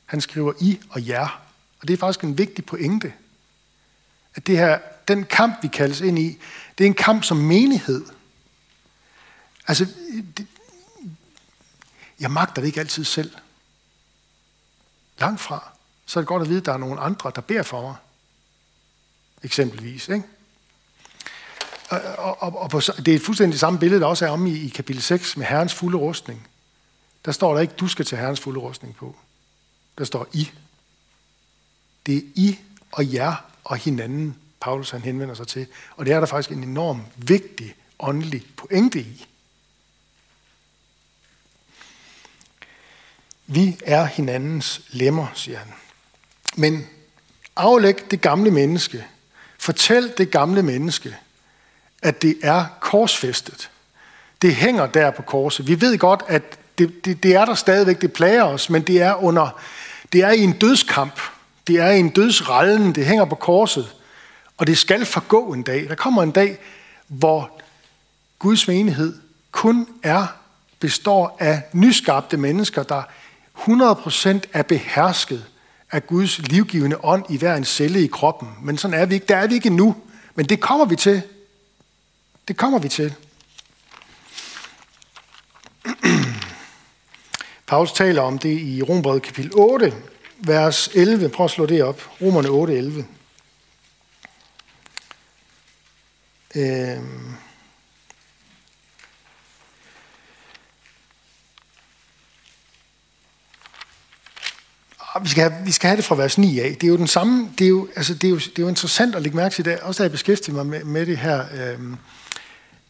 Han skriver I og jer. Og det er faktisk en vigtig pointe. At det her, den kamp, vi kaldes ind i, det er en kamp som menighed. Altså, det, jeg magter det ikke altid selv. Langt fra. Så er det godt at vide, at der er nogle andre, der beder for mig. Eksempelvis. Ikke? Og, og, og, og på, det er fuldstændig det samme billede, der også er om i, i kapitel 6 med Herrens fulde rustning. Der står der ikke, du skal tage Herrens fulde rustning på. Der står I. Det er I og jer og hinanden, Paulus han henvender sig til. Og det er der faktisk en enorm vigtig åndelig pointe i. Vi er hinandens lemmer, siger han. Men aflæg det gamle menneske. Fortæl det gamle menneske, at det er korsfæstet. Det hænger der på korset. Vi ved godt, at det, det, det er der stadigvæk, det plager os, men det er, under, det er i en dødskamp. Det er i en dødsrallen, det hænger på korset, og det skal forgå en dag. Der kommer en dag, hvor Guds menighed kun er, består af nyskabte mennesker, der 100% er behersket af Guds livgivende ånd i hver en celle i kroppen. Men sådan er vi ikke. Der er vi ikke nu. Men det kommer vi til. Det kommer vi til. *clears throat* Paulus taler om det i Rombrevet kapitel 8, vers 11. Prøv at slå det op. Romerne 8, 11. Øh, Vi skal, have, vi skal have det fra vers 9 af. Det er jo den samme, det er jo, altså det er jo, det er jo interessant at lægge mærke til det, også da jeg beskæftiger mig med, med det her, øh,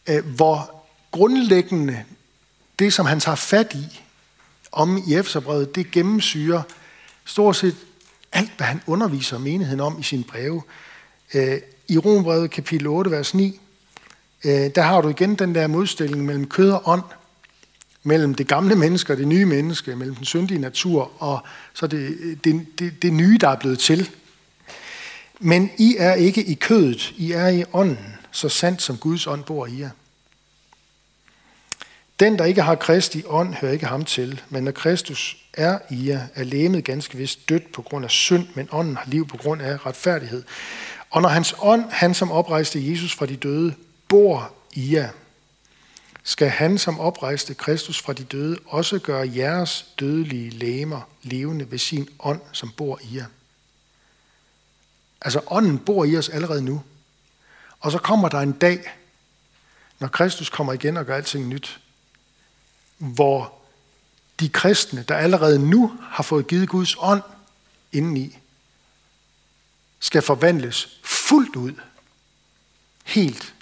øh, hvor grundlæggende det, som han tager fat i om i Efterbrevet, det gennemsyrer stort set alt, hvad han underviser menigheden om i sin breve. Øh, i Rombrevet kapitel 8, vers 9, øh, der har du igen den der modstilling mellem kød og ånd, mellem det gamle menneske og det nye menneske, mellem den syndige natur og så det, det, det, det nye, der er blevet til. Men I er ikke i kødet, I er i ånden, så sandt som Guds ånd bor i jer. Den, der ikke har Kristi ånd, hører ikke ham til, men når Kristus er i jer, er lemet ganske vist dødt på grund af synd, men ånden har liv på grund af retfærdighed. Og når hans ånd, han som oprejste Jesus fra de døde, bor i jer, skal han som oprejste Kristus fra de døde også gøre jeres dødelige læmer levende ved sin ånd, som bor i jer. Altså ånden bor i os allerede nu. Og så kommer der en dag, når Kristus kommer igen og gør alting nyt, hvor de kristne, der allerede nu har fået givet Guds ånd indeni, skal forvandles fuldt ud, helt,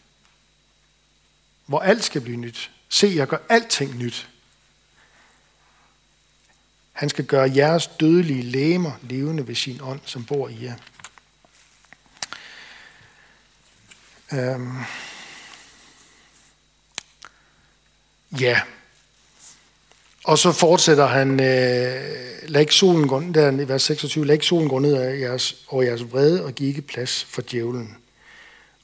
hvor alt skal blive nyt. Se, jeg gør alting nyt. Han skal gøre jeres dødelige læmer levende ved sin ånd, som bor i jer. Øhm. Ja. Og så fortsætter han, øh, lad ikke solen gå, der i vers 26, lad ikke solen gå ned af jeres, over jeres vrede og giv ikke plads for djævlen.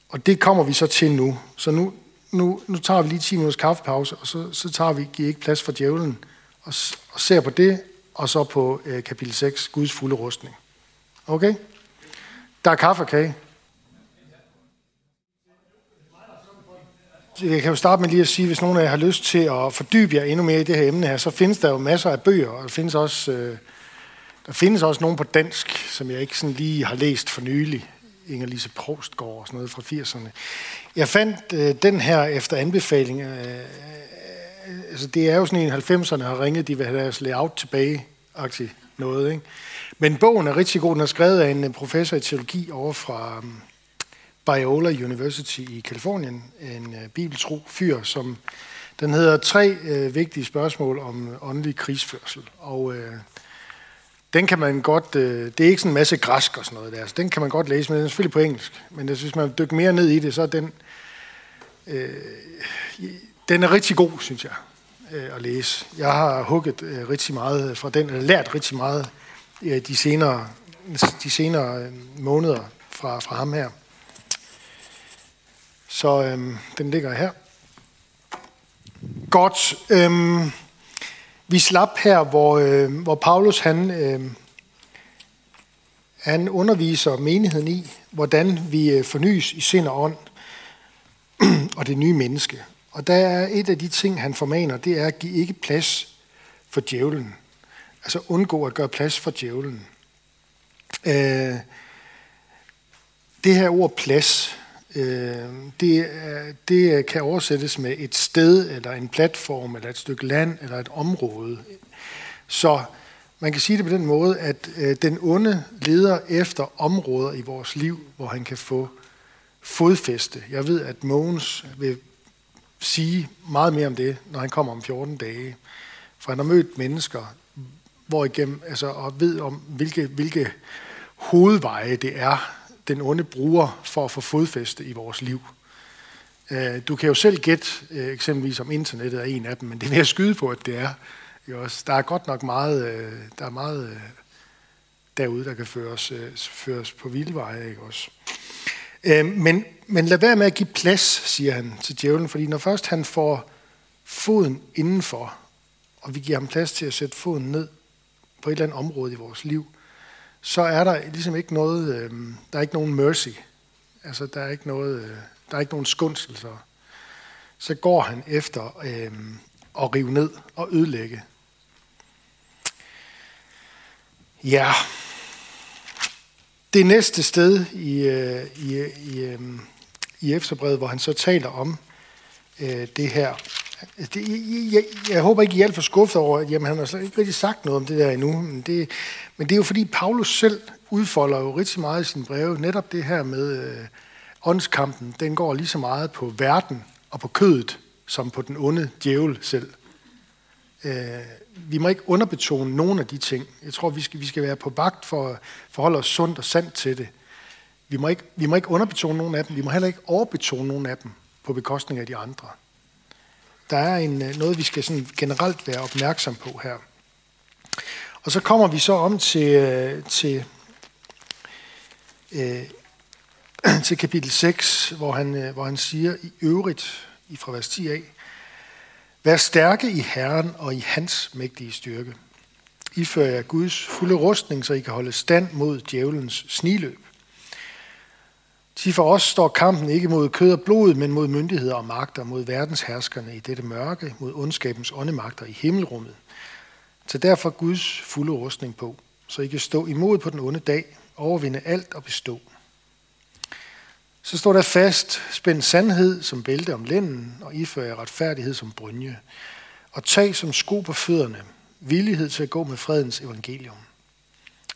Og det kommer vi så til nu. Så nu, nu, nu tager vi lige 10 minutters kaffepause, og så, så tager vi, giv ikke plads for djævlen, og, og ser på det, og så på øh, kapitel 6, Guds fulde rustning. Okay? Der er kaffe og kage. Jeg kan jo starte med lige at sige, hvis nogen af jer har lyst til at fordybe jer endnu mere i det her emne her, så findes der jo masser af bøger, og der findes også, øh, der findes også nogen på dansk, som jeg ikke sådan lige har læst for nylig. Inger-Lise Prostgaard og sådan noget fra 80'erne. Jeg fandt øh, den her efter anbefaling. Øh, altså det er jo sådan en 90'erne har ringet, de vil have deres layout tilbage, noget. Ikke? Men bogen er rigtig god. Den er skrevet af en øh, professor i teologi over fra, um, Biola University i Kalifornien, en øh, bibeltro fyr, som den hedder Tre øh, vigtige spørgsmål om åndelig krigsførsel. Og øh, den kan man godt, øh, det er ikke sådan en masse græsk og sådan noget der, så den kan man godt læse, men den er selvfølgelig på engelsk. Men hvis man dykker mere ned i det, så er den, øh, den er rigtig god, synes jeg, øh, at læse. Jeg har hugget øh, rigtig meget fra den, eller lært rigtig meget øh, de senere, de senere øh, måneder fra, fra ham her. Så øhm, den ligger her. Godt. Øhm, vi slap her, hvor, øh, hvor Paulus han, øh, han underviser menigheden i, hvordan vi øh, fornyes i sind og ånd *clears throat* og det nye menneske. Og der er et af de ting, han formaner, det er at give ikke plads for djævlen. Altså undgå at gøre plads for djævlen. Øh, det her ord plads, Øh, det, det kan oversættes med et sted, eller en platform, eller et stykke land, eller et område. Så man kan sige det på den måde, at øh, den onde leder efter områder i vores liv, hvor han kan få fodfæste. Jeg ved, at Mogens vil sige meget mere om det, når han kommer om 14 dage. For han har mødt mennesker, hvor igennem, altså, og ved om, hvilke, hvilke hovedveje det er, den onde bruger for at få fodfæste i vores liv. Øh, du kan jo selv gætte øh, eksempelvis om internettet er en af dem, men det vil jeg skyde på, at det er. Der er godt nok meget, øh, der er meget derude, der kan føres, føres på vildveje. Ikke også? Men, men lad være med at give plads, siger han til djævlen, fordi når først han får foden indenfor, og vi giver ham plads til at sætte foden ned på et eller andet område i vores liv, så er der ligesom ikke noget, øh, der er ikke nogen mercy. Altså, der er ikke noget, øh, der er ikke nogen skundselser. Så går han efter øh, at rive ned og ødelægge. Ja. Det næste sted i, øh, i, øh, i, øh, i Efterbrevet, hvor han så taler om øh, det her. Det, jeg, jeg, jeg håber ikke, I er alt for skuffet over, at jamen, han har slet ikke rigtig sagt noget om det der endnu. Men det, men det er jo fordi, Paulus selv udfolder jo rigtig meget i sin breve. Netop det her med øh, åndskampen, den går lige så meget på verden og på kødet, som på den onde djævel selv. Øh, vi må ikke underbetone nogen af de ting. Jeg tror, vi skal, vi skal være på vagt for at forholde os sundt og sandt til det. Vi må, ikke, vi må ikke underbetone nogen af dem. Vi må heller ikke overbetone nogen af dem. på bekostning af de andre. Der er en, øh, noget, vi skal sådan generelt være opmærksom på her. Og så kommer vi så om til, øh, til, øh, *clears throat* til kapitel 6, hvor han, øh, hvor han siger i øvrigt, i fra vers 10 af, Vær stærke i Herren og i hans mægtige styrke. Ifører jer Guds fulde rustning, så I kan holde stand mod djævelens sniløb. Til for os står kampen ikke mod kød og blod, men mod myndigheder og magter, mod verdensherskerne i dette mørke, mod ondskabens åndemagter i himmelrummet. Tag derfor Guds fulde rustning på, så I kan stå imod på den onde dag, overvinde alt og bestå. Så står der fast, spænd sandhed som bælte om lænden, og ifør retfærdighed som brynje, og tag som sko på fødderne, villighed til at gå med fredens evangelium.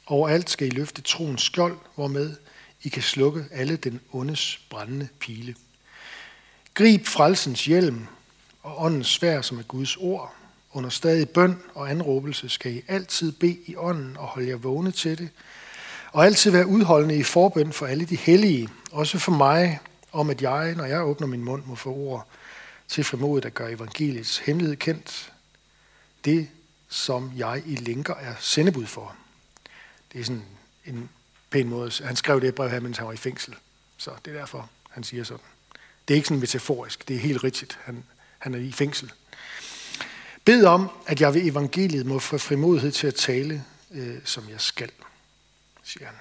Overalt skal I løfte troens skjold, hvormed i kan slukke alle den ondes brændende pile. Grib frelsens hjelm og åndens svær, som er Guds ord. Under stadig bøn og anråbelse skal I altid bede i ånden og holde jer vågne til det, og altid være udholdende i forbøn for alle de hellige, også for mig, om at jeg, når jeg åbner min mund, må få ord til frimodet at gøre evangeliets hemmelighed kendt. Det, som jeg i linker er sendebud for. Det er sådan en pæn måde. Han skrev det brev her, mens han var i fængsel. Så det er derfor, han siger sådan. Det er ikke sådan metaforisk, det er helt rigtigt. Han, han er i fængsel. Bed om, at jeg ved evangeliet må få frimodighed til at tale, øh, som jeg skal, siger han.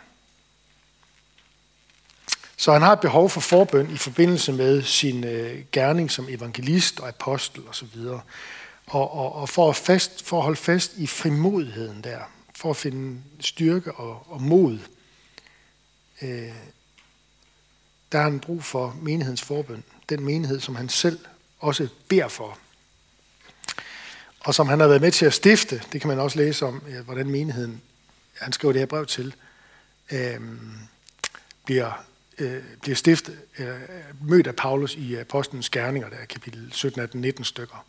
Så han har et behov for forbøn i forbindelse med sin øh, gerning som evangelist og apostel osv. Og, og, og, og for, at fast, for at holde fast i frimodigheden der, for at finde styrke og, og mod, øh, der har han brug for menighedens forbøn. Den menighed, som han selv også beder for. Og som han har været med til at stifte, det kan man også læse om, øh, hvordan menigheden, han skriver det her brev til, øh, bliver øh, bliver stiftet, øh, mødt af Paulus i Apostlenes Gerninger, der er kapitel 17, 18, 19 stykker.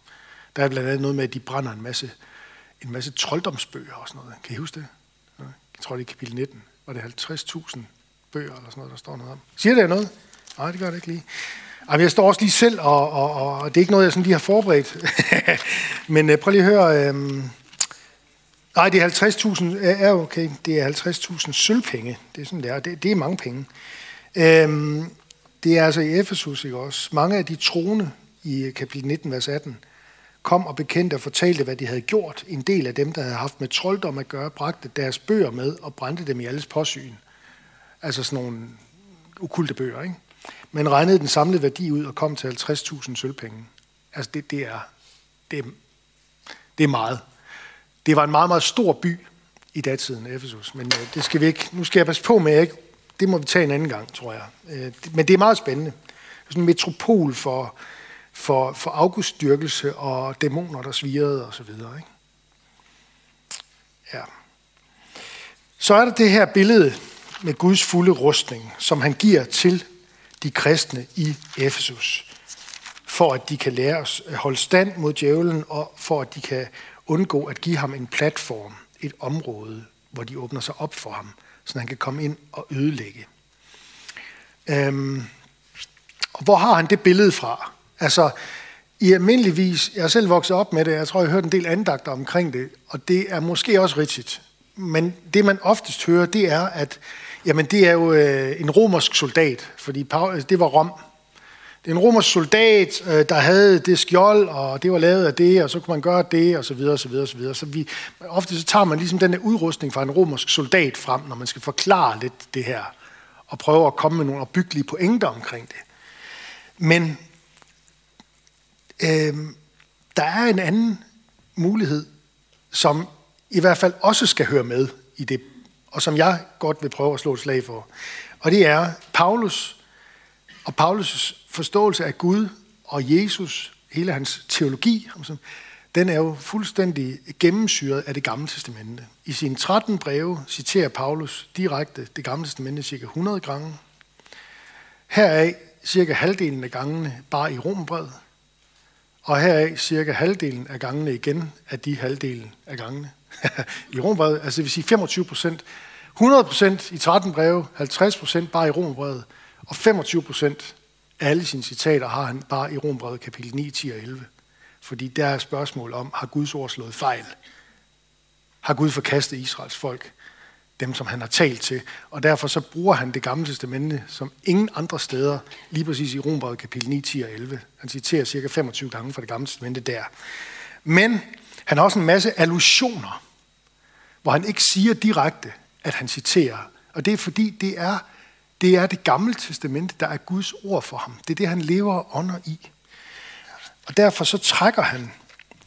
Der er blandt andet noget med, at de brænder en masse, en masse trolddomsbøger og sådan noget. Kan I huske det? Jeg tror, det er kapitel 19. Var det 50.000 bøger eller sådan noget, der står noget om? Siger det noget? Nej, det gør det ikke lige. Jamen, jeg står også lige selv, og, og, og det er ikke noget, jeg sådan lige har forberedt. *laughs* Men øh, prøv lige at høre. Øh, nej, det er 50.000. Er okay. Det er 50.000 sølvpenge. Det er sådan, det er. Det, det er mange penge. Øh, det er altså i Efesus, ikke også? Mange af de troende i øh, kapitel 19, vers 18, kom og bekendte og fortalte, hvad de havde gjort. En del af dem, der havde haft med trolddom at gøre, bragte deres bøger med og brændte dem i alles påsyn. Altså sådan nogle ukulte bøger, ikke? Men regnede den samlede værdi ud og kom til 50.000 sølvpenge. Altså det, det, er, det, er, det er meget. Det var en meget, meget stor by i datiden, Efesus. Men øh, det skal vi ikke, nu skal jeg passe på med, ikke det må vi tage en anden gang, tror jeg. Øh, men det er meget spændende. Sådan en metropol for, for, for augustdyrkelse og dæmoner, der svirrede og så videre. Ikke? Ja. Så er der det her billede med Guds fulde rustning, som han giver til de kristne i Efesus, for at de kan lære os at holde stand mod djævlen, og for at de kan undgå at give ham en platform, et område, hvor de åbner sig op for ham, så han kan komme ind og ødelægge. Øhm, og hvor har han det billede fra? Altså, i almindeligvis, jeg er selv vokset op med det, jeg tror, jeg har hørt en del andagter omkring det, og det er måske også rigtigt. Men det, man oftest hører, det er, at jamen, det er jo øh, en romersk soldat, fordi øh, det var Rom, det er en romersk soldat, øh, der havde det skjold, og det var lavet af det, og så kunne man gøre det, og så videre, og så videre, og så videre. Så vi, ofte så tager man ligesom den der udrustning fra en romersk soldat frem, når man skal forklare lidt det her, og prøve at komme med nogle opbyggelige pointer omkring det. Men øh, der er en anden mulighed, som i hvert fald også skal høre med i det, og som jeg godt vil prøve at slå et slag for. Og det er, Paulus og Paulus' forståelse af Gud og Jesus, hele hans teologi, den er jo fuldstændig gennemsyret af det gamle testamente. I sine 13 breve citerer Paulus direkte det gamle testamente cirka 100 gange. Heraf cirka halvdelen af gangene bare i Rombrevet, og heraf cirka halvdelen af gangene igen af de halvdelen af gangene *laughs* i Rombrevet, Altså det vil sige 25 procent. 100 procent i 13 breve, 50 procent bare i Rombrevet, og 25 procent Alle sine citater har han bare i Rombrevet kapitel 9, 10 og 11. Fordi der er spørgsmål om, har Guds ord slået fejl? Har Gud forkastet Israels folk? Dem, som han har talt til. Og derfor så bruger han det gamle testamente som ingen andre steder, lige præcis i Rombrevet kapitel 9, 10 og 11. Han citerer cirka 25 gange fra det gamle testamente der. Men han har også en masse allusioner, hvor han ikke siger direkte, at han citerer. Og det er fordi, det er det, er det gamle testamente, der er Guds ord for ham. Det er det, han lever og ånder i. Og derfor så trækker han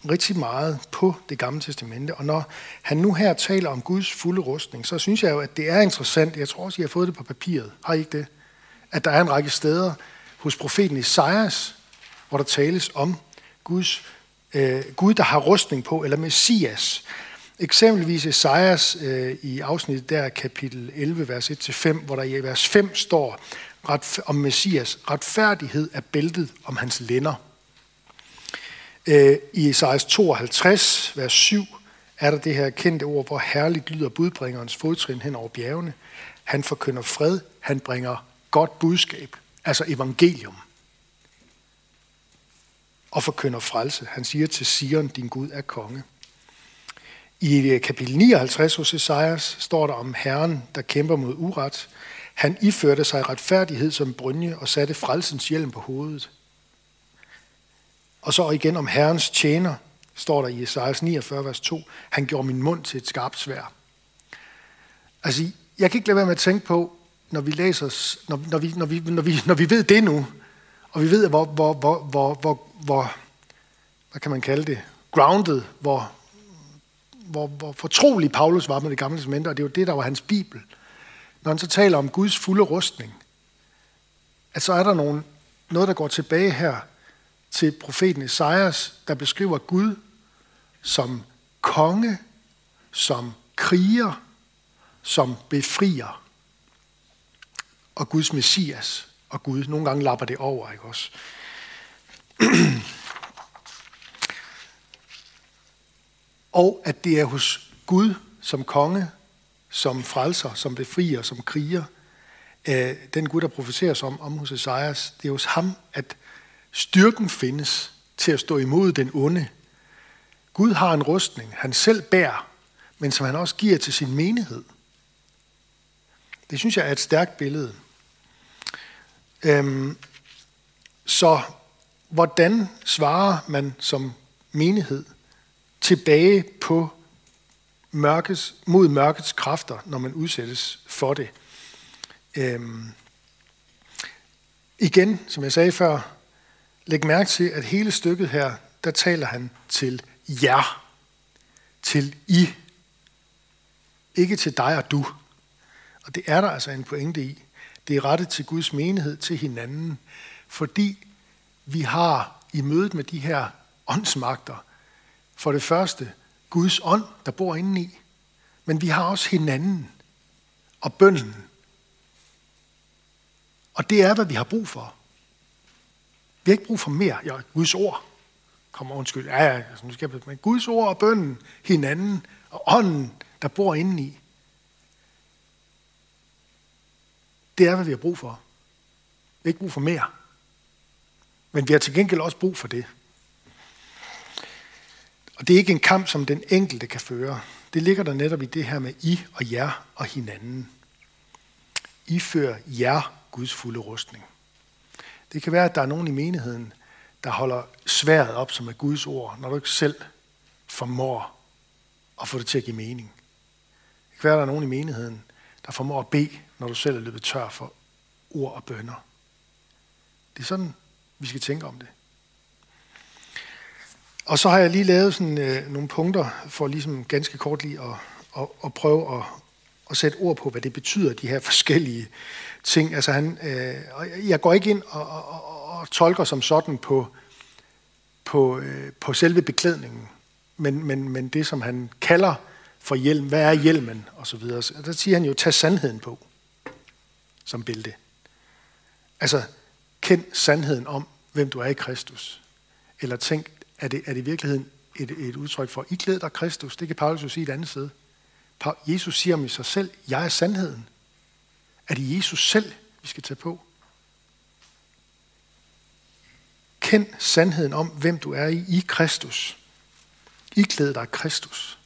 rigtig meget på det gamle testamente. Og når han nu her taler om Guds fulde rustning, så synes jeg jo, at det er interessant. Jeg tror også, I har fået det på papiret. Har I ikke det? At der er en række steder hos profeten Isaias, hvor der tales om Guds, øh, Gud, der har rustning på, eller Messias. Eksempelvis Esajas øh, i afsnittet der, kapitel 11, vers 1-5, hvor der i vers 5 står ret, om Messias, retfærdighed er bæltet om hans lænder. Øh, I Esajas 52, vers 7, er der det her kendte ord, hvor herligt lyder budbringerens fodtrin hen over bjergene. Han forkynder fred, han bringer godt budskab, altså evangelium. Og forkynder frelse. Han siger til Sion, din Gud er konge. I øh, kapitel 59 hos Esajas står der om Herren, der kæmper mod uret. Han iførte sig retfærdighed som brynje og satte frelsens hjelm på hovedet. Og så igen om Herrens tjener, står der i Esajas 49, vers 2. Han gjorde min mund til et skarpt svær. Altså, jeg kan ikke lade være med at tænke på, når vi læser, når, når, vi, når, vi, når, vi, når vi ved det nu, og vi ved, hvor, hvor, hvor, hvor, hvor, hvor hvad kan man kalde det, grounded, hvor hvor, hvor fortrolig Paulus var med det gamle testamente, og det er jo det, der var hans bibel. Når han så taler om Guds fulde rustning, at så er der nogen, noget, der går tilbage her til profeten Esajas, der beskriver Gud som konge, som kriger, som befrier, og Guds messias, og Gud. Nogle gange lapper det over, ikke også? *clears throat* og at det er hos Gud som konge, som frelser, som befrier, som kriger, øh, den Gud, der profeteres om, om hos Esajas, det er hos ham, at styrken findes til at stå imod den onde. Gud har en rustning, han selv bærer, men som han også giver til sin menighed. Det synes jeg er et stærkt billede. Øhm, så hvordan svarer man som menighed tilbage på mørkets, mod mørkets kræfter, når man udsættes for det. Øhm, igen, som jeg sagde før, læg mærke til, at hele stykket her, der taler han til jer, til I, ikke til dig og du. Og det er der altså en pointe i. Det er rettet til Guds menighed, til hinanden, fordi vi har i mødet med de her åndsmagter, for det første Guds ånd, der bor indeni, men vi har også hinanden og bønden. Og det er, hvad vi har brug for. Vi har ikke brug for mere. Ja, Guds ord. Kom, undskyld. Ja, ja, nu skal jeg, men Guds ord og bønden, hinanden og ånden, der bor indeni. Det er, hvad vi har brug for. Vi har ikke brug for mere. Men vi har til gengæld også brug for det. Og det er ikke en kamp, som den enkelte kan føre. Det ligger der netop i det her med I og jer og hinanden. I fører jer Guds fulde rustning. Det kan være, at der er nogen i menigheden, der holder sværet op, som er Guds ord, når du ikke selv formår at få det til at give mening. Det kan være, at der er nogen i menigheden, der formår at bede, når du selv er løbet tør for ord og bønder. Det er sådan, vi skal tænke om det. Og så har jeg lige lavet sådan, øh, nogle punkter for ligesom ganske kort lige at, at, at prøve at, at sætte ord på, hvad det betyder, de her forskellige ting. Altså han, øh, jeg går ikke ind og, og, og tolker som sådan på, på, øh, på selve beklædningen, men, men, men det, som han kalder for hjelm. Hvad er hjelmen? Og så videre. Så der siger han jo, tag sandheden på som bælte. Altså, kend sandheden om, hvem du er i Kristus. Eller tænk, er det, er det i virkeligheden et, et udtryk for, I klæder dig Kristus. Det kan Paulus jo sige et andet sted. Jesus siger om i sig selv, jeg er sandheden. Er det Jesus selv, vi skal tage på? Kend sandheden om, hvem du er i, i Kristus. Iklæd dig Kristus.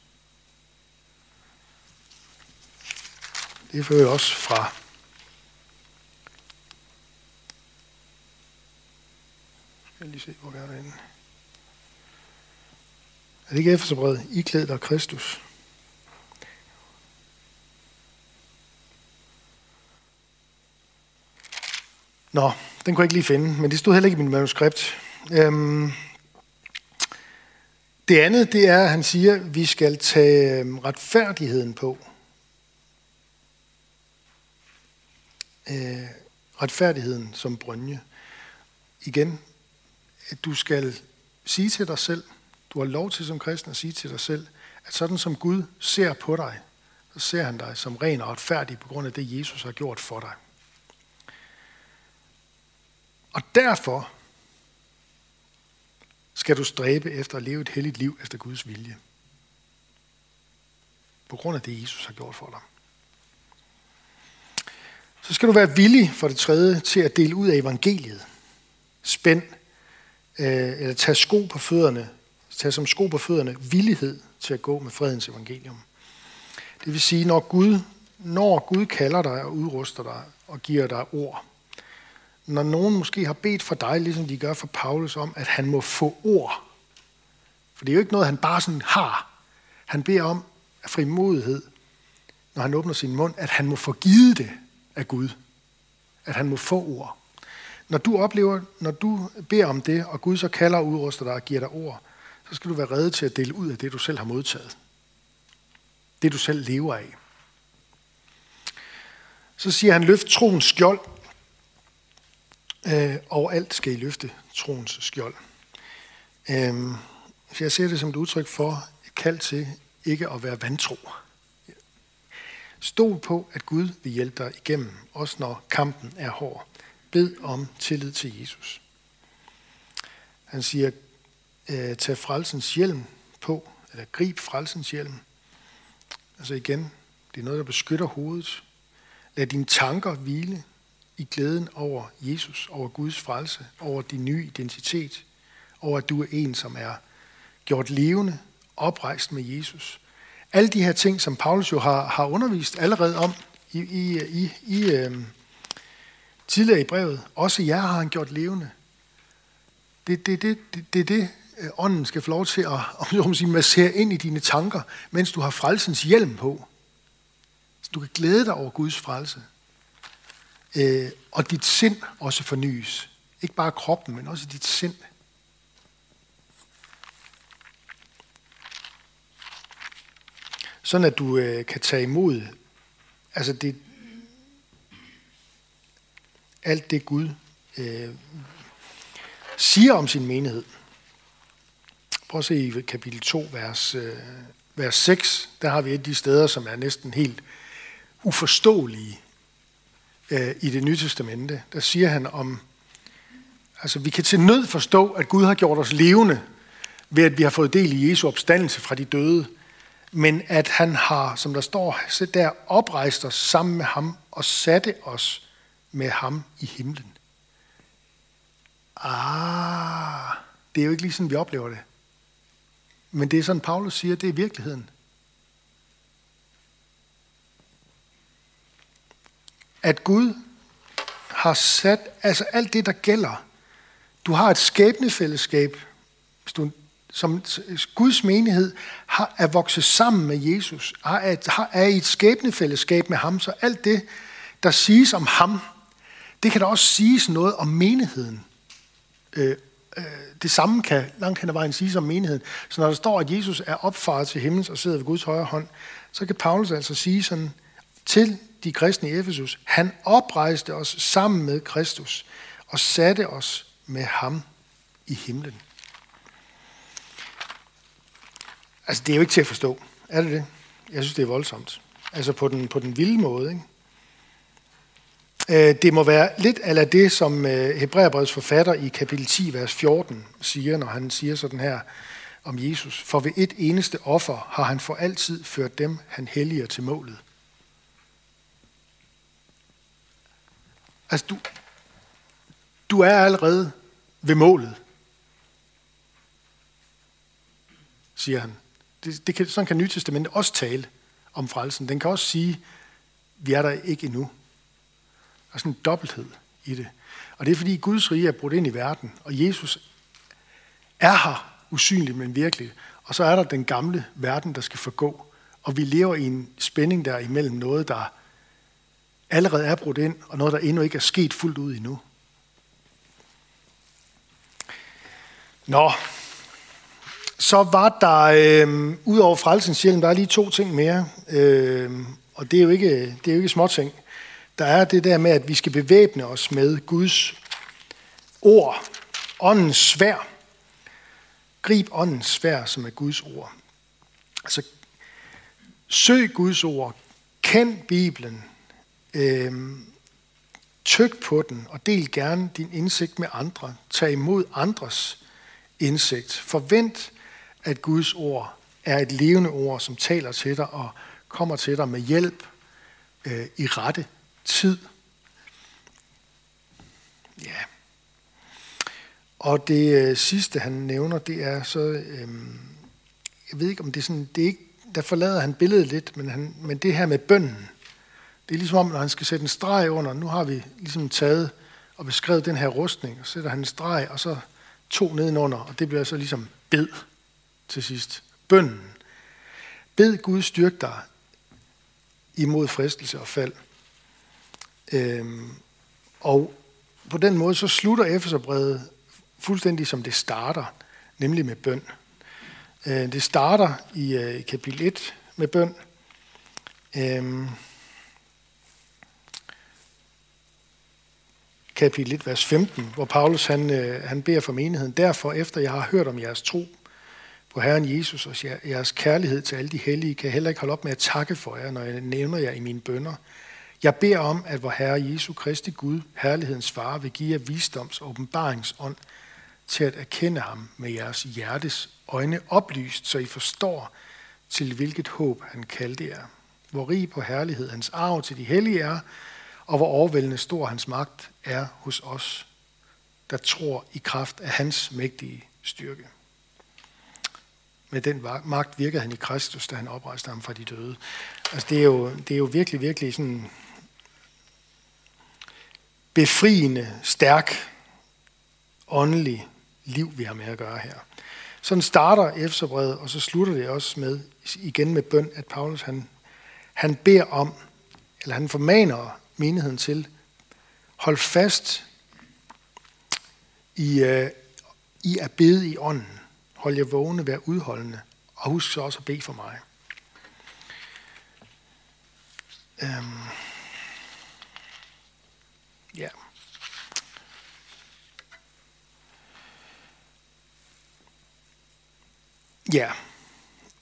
Det fører også fra Jeg lige se, hvor vi er derinde. Er det ikke Efeserbrevet? Iklæd dig Kristus. Nå, den kunne jeg ikke lige finde, men det stod heller ikke i min manuskript. Øhm, det andet, det er, at han siger, at vi skal tage øhm, retfærdigheden på. Øh, retfærdigheden som brønje. Igen, at du skal sige til dig selv, du har lov til som kristen at sige til dig selv, at sådan som Gud ser på dig, så ser han dig som ren og retfærdig på grund af det, Jesus har gjort for dig. Og derfor skal du stræbe efter at leve et helligt liv efter Guds vilje. På grund af det, Jesus har gjort for dig. Så skal du være villig for det tredje til at dele ud af evangeliet. Spænd, øh, eller tage sko på fødderne, tage som sko på fødderne, villighed til at gå med fredens evangelium. Det vil sige, når Gud, når Gud kalder dig og udruster dig og giver dig ord, når nogen måske har bedt for dig, ligesom de gør for Paulus, om, at han må få ord. For det er jo ikke noget, han bare sådan har. Han beder om af frimodighed, når han åbner sin mund, at han må få givet det af Gud. At han må få ord. Når du oplever, når du beder om det, og Gud så kalder og udruster dig og giver dig ord, så skal du være reddet til at dele ud af det, du selv har modtaget. Det, du selv lever af. Så siger han, løft troens skjold, øh, og alt skal I løfte troens skjold. Øh, så jeg ser det som et udtryk for et kald til ikke at være vantro. Stol på, at Gud vil hjælpe dig igennem, også når kampen er hård. Bed om tillid til Jesus. Han siger, øh, tag frelsens hjelm på, eller grib frelsens hjelm. Altså igen, det er noget, der beskytter hovedet. Lad dine tanker hvile i glæden over Jesus, over Guds frelse, over din nye identitet, over at du er en, som er gjort levende, oprejst med Jesus. Alle de her ting, som Paulus jo har, har undervist allerede om i, i, i, i øh, tidligere i brevet, også jer har han gjort levende. Det er det, det, det, det, det, øh, ånden skal få lov til at *laughs* om sige, massere ind i dine tanker, mens du har frelsens hjelm på. Så du kan glæde dig over Guds frelse. Øh, og dit sind også fornyes. Ikke bare kroppen, men også dit sind. Sådan at du øh, kan tage imod altså det, alt det Gud øh, siger om sin menighed. Prøv at se i kapitel 2, vers, øh, vers 6. Der har vi et af de steder, som er næsten helt uforståelige øh, i det nye testamente. Der siger han om, altså vi kan til nød forstå, at Gud har gjort os levende ved at vi har fået del i Jesu opstandelse fra de døde, men at han har, som der står, der oprejst os sammen med ham og satte os med ham i himlen. Ah, det er jo ikke lige sådan, vi oplever det. Men det er sådan, Paulus siger, det er virkeligheden. At Gud har sat, altså alt det, der gælder. Du har et skæbnefællesskab, hvis du, som Guds menighed har, er vokset sammen med Jesus, har, har, er i et skæbnefællesskab med ham, så alt det, der siges om ham, det kan da også siges noget om menigheden. Øh, øh, det samme kan langt hen ad vejen siges om menigheden. Så når der står, at Jesus er opfaret til himlen og sidder ved Guds højre hånd, så kan Paulus altså sige sådan til de kristne i Efesus, han oprejste os sammen med Kristus og satte os med ham i himlen. Altså, det er jo ikke til at forstå. Er det det? Jeg synes, det er voldsomt. Altså på den, på den vilde måde, ikke? Øh, det må være lidt af det, som øh, Hebræerbrevets forfatter i kapitel 10, vers 14 siger, når han siger sådan her om Jesus. For ved et eneste offer har han for altid ført dem, han helliger til målet. Altså, du, du er allerede ved målet, siger han. Det, det kan, sådan kan Nytestamentet også tale om frelsen. Den kan også sige, vi er der ikke endnu. Der er sådan en dobbelthed i det. Og det er fordi Guds rige er brudt ind i verden, og Jesus er her usynligt, men virkelig. Og så er der den gamle verden, der skal forgå. Og vi lever i en spænding der imellem noget, der allerede er brudt ind, og noget, der endnu ikke er sket fuldt ud endnu. Nå, så var der, øh, ud over frelsens hjelm, der er lige to ting mere, øh, og det er jo ikke, det er jo ikke småting. Der er det der med, at vi skal bevæbne os med Guds ord, åndens svær. Grib åndens svær, som er Guds ord. Altså, søg Guds ord, kend Bibelen, øh, tyk på den, og del gerne din indsigt med andre. Tag imod andres indsigt. Forvent, at Guds ord er et levende ord, som taler til dig og kommer til dig med hjælp øh, i rette tid. Ja. Og det øh, sidste, han nævner, det er så, øh, jeg ved ikke, om det er sådan, det er ikke, der forlader han billedet lidt, men, han, men det her med bønden, det er ligesom om, når han skal sætte en streg under, nu har vi ligesom taget og beskrevet den her rustning, og sætter han en streg, og så to nedenunder, og det bliver så ligesom bed til sidst. Bønden. Bed Gud styrk dig imod fristelse og fald. Øhm, og på den måde så slutter Efeserbrevet fuldstændig som det starter, nemlig med bøn. Øh, det starter i øh, kapitel 1 med bøn. Øhm, kapitel 1, vers 15, hvor Paulus han, øh, han beder for menigheden. Derfor, efter jeg har hørt om jeres tro på Herren Jesus og jeres kærlighed til alle de hellige, kan jeg heller ikke holde op med at takke for jer, når jeg nævner jer i mine bønder. Jeg beder om, at vor Herre Jesu Kristi Gud, herlighedens far, vil give jer visdoms- og åbenbaringsånd til at erkende ham med jeres hjertes øjne oplyst, så I forstår, til hvilket håb han kaldte jer. Hvor rig på herlighed hans arv til de hellige er, og hvor overvældende stor hans magt er hos os, der tror i kraft af hans mægtige styrke. Med den magt virkede han i Kristus, da han oprejste ham fra de døde. Altså det er jo, det er jo virkelig, virkelig sådan befriende, stærk, åndelig liv, vi har med at gøre her. Sådan starter Efterbrevet, og så slutter det også med, igen med bøn, at Paulus han, han beder om, eller han formaner menigheden til, hold fast i, uh, i at bede i ånden. Hold jer vågne, vær udholdende, og husk så også at bede for mig. Um, ja. Ja.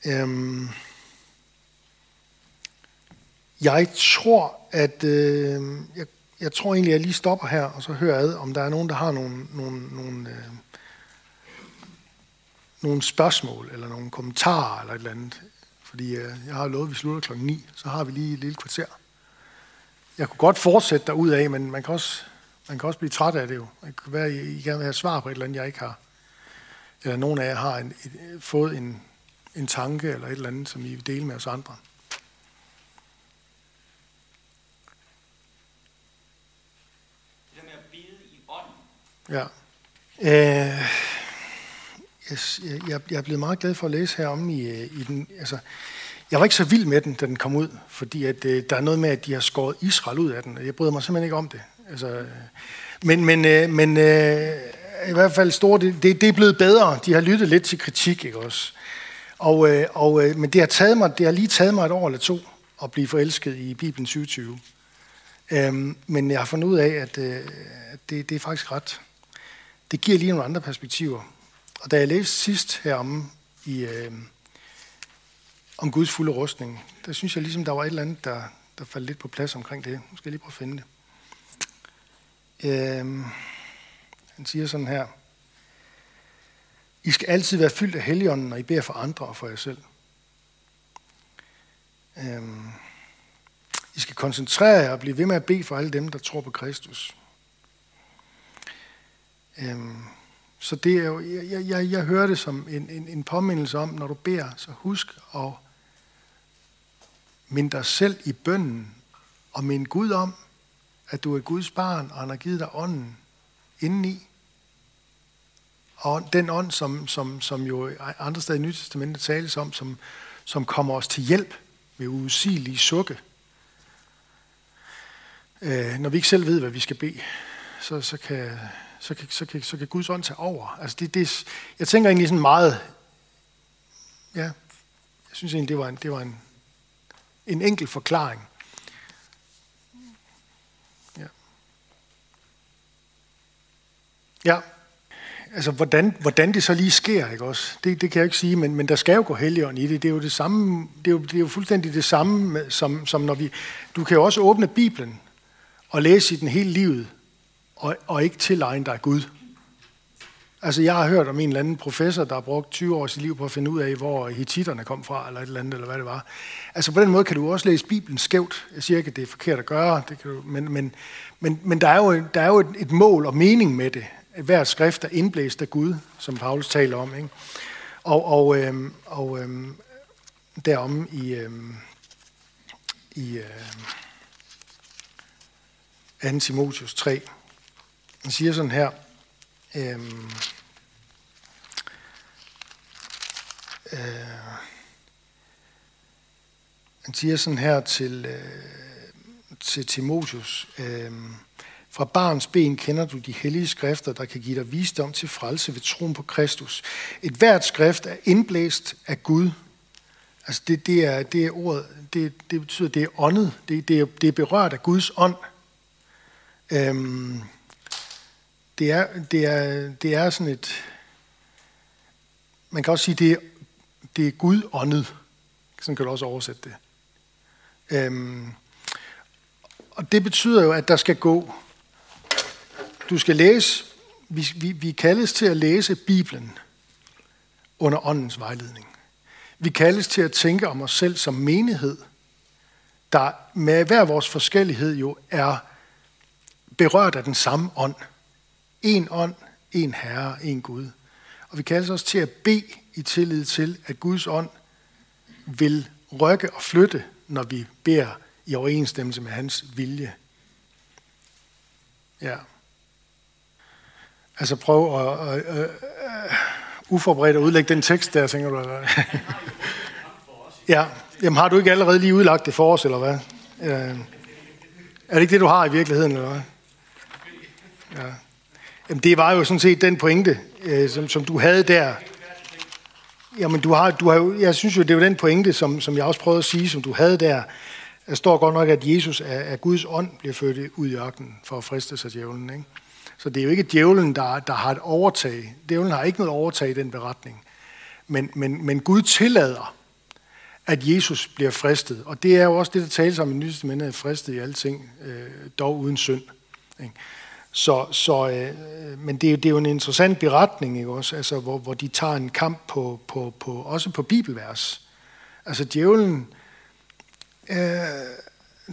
Øhm. jeg tror, at øh, jeg, jeg tror egentlig, at jeg lige stopper her, og så hører ad, om der er nogen, der har nogle, nogle, nogle, øh, nogle spørgsmål, eller nogle kommentarer, eller et eller andet. Fordi øh, jeg har lovet, at vi slutter klokken 9, så har vi lige et lille kvarter. Jeg kunne godt fortsætte derud af, men man kan også, man kan også blive træt af det jo. Det kan være, at I gerne vil have svar på et eller andet, jeg ikke har. Eller nogen af jer har en, et, fået en, en tanke eller et eller andet, som I vil dele med os andre. Ja. Øh, yes, jeg, jeg er blevet meget glad for at læse her om i, i den. Altså, jeg var ikke så vild med den, da den kom ud, fordi at, øh, der er noget med, at de har skåret Israel ud af den, og jeg bryder mig simpelthen ikke om det. Altså, øh, men men, øh, men øh, i hvert fald store, det, det, det er blevet bedre. De har lyttet lidt til kritik, ikke også? Og, øh, og, øh, men det har, taget mig, det har lige taget mig et år eller to at blive forelsket i Bibelen 2020. Øhm, men jeg har fundet ud af, at øh, det, det er faktisk ret det giver lige nogle andre perspektiver. Og da jeg læste sidst heromme i, øh, om Guds fulde rustning, der synes jeg ligesom, der var et eller andet, der, der faldt lidt på plads omkring det. Nu skal jeg lige prøve at finde det. Øhm, han siger sådan her. I skal altid være fyldt af helligånden, når I beder for andre og for jer selv. Øhm, I skal koncentrere jer og blive ved med at bede for alle dem, der tror på Kristus. Øhm, Så det er jo, jeg, jeg, jeg hører det som en, en, en påmindelse om, når du beder, så husk at Mind dig selv i bønden og mind Gud om, at du er Guds barn, og han har givet dig ånden indeni. Og den ånd, som, som, som jo andre steder i Nyt Testamentet tales om, som, som kommer os til hjælp med usigelige sukke. Øh, når vi ikke selv ved, hvad vi skal bede, så, så, kan, så, kan, så, kan, så kan Guds ånd tage over. Altså det, det, jeg tænker egentlig sådan meget, ja, jeg synes egentlig, det var en, det var en, en enkel forklaring. Ja. Ja altså, hvordan, hvordan det så lige sker, ikke også? Det, det kan jeg ikke sige, men, men der skal jo gå helligånd i det. Det er jo det samme, det er jo, det er jo fuldstændig det samme, som, som når vi... Du kan jo også åbne Bibelen og læse i den hele livet, og, og ikke tilegne dig Gud. Altså, jeg har hørt om en eller anden professor, der har brugt 20 år sit liv på at finde ud af, hvor hititterne kom fra, eller et eller andet, eller hvad det var. Altså, på den måde kan du også læse Bibelen skævt. Jeg siger ikke, at det er forkert at gøre, det kan du, men, men, men, men der er jo, der er jo et, et mål og mening med det hver skrift er indblæst af Gud, som Paulus taler om. Ikke? Og, og, øhm, og øhm, derom i, øhm, i øhm, 2. Timotheus 3, han siger sådan her, øhm, øh, han siger sådan her til, øh, til Timotheus, øh, fra barns ben kender du de hellige skrifter, der kan give dig visdom til frelse ved troen på Kristus. Et hvert skrift er indblæst af Gud. Altså det, det, er, det er ordet, det, det betyder, det er åndet. Det, det, er, det er berørt af Guds ånd. Øhm, det, er, det, er, det er sådan et... Man kan også sige, det er, det er Gud åndet. Sådan kan du også oversætte det. Øhm, og det betyder jo, at der skal gå du skal læse, vi, vi, vi kaldes til at læse Bibelen under åndens vejledning. Vi kaldes til at tænke om os selv som menighed, der med hver vores forskellighed jo er berørt af den samme ånd. En ånd, en herre, en Gud. Og vi kaldes også til at bede i tillid til, at Guds ånd vil rykke og flytte, når vi beder i overensstemmelse med hans vilje. Ja. Altså prøv at, at, at, uforberedt at udlægge den tekst der, tænker du? Eller? *laughs* ja, jamen har du ikke allerede lige udlagt det for os, eller hvad? Øh, er det ikke det, du har i virkeligheden, eller hvad? Ja. Jamen det var jo sådan set den pointe, øh, som, som du havde der. Jamen du har, du har jo, jeg synes jo, det var den pointe, som, som jeg også prøvede at sige, som du havde der. Der står godt nok, at Jesus af, af Guds ånd bliver født ud i ørkenen for at friste sig djævlen, ikke? Så det er jo ikke djævlen, der, der har et overtag. Djævlen har ikke noget overtag i den beretning. Men, men, men Gud tillader, at Jesus bliver fristet. Og det er jo også det, der tales om i Nye Testamentet, fristet i alting, øh, dog uden synd. Ikke? Så, så, øh, men det er, det er jo en interessant beretning, ikke også? Altså, hvor, hvor de tager en kamp på, på, på, også på bibelvers. Altså djævlen, øh,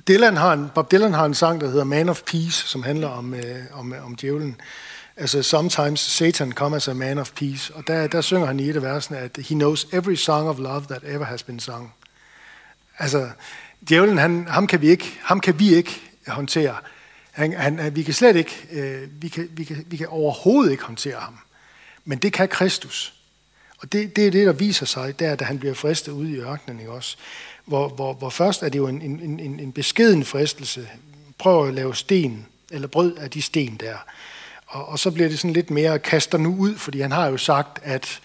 Dylan har en, Bob Dylan har en sang, der hedder Man of Peace, som handler om, øh, om, øh, om djævlen. Altså, sometimes Satan comes as a man of peace. Og der, der synger han i et af versene, at he knows every song of love that ever has been sung. Altså, djævlen, han, ham, kan vi ikke, ham kan vi ikke håndtere. Han, han, vi kan slet ikke, øh, vi, kan, vi, kan, vi kan overhovedet ikke håndtere ham. Men det kan Kristus. Og det, det er det, der viser sig, der, da han bliver fristet ude i ørkenen. Ikke også? hvor, hvor, hvor først er det jo en, en, en, en beskeden fristelse. Prøv at lave sten, eller brød af de sten der. Og, og så bliver det sådan lidt mere, kaster nu ud, fordi han har jo sagt, at...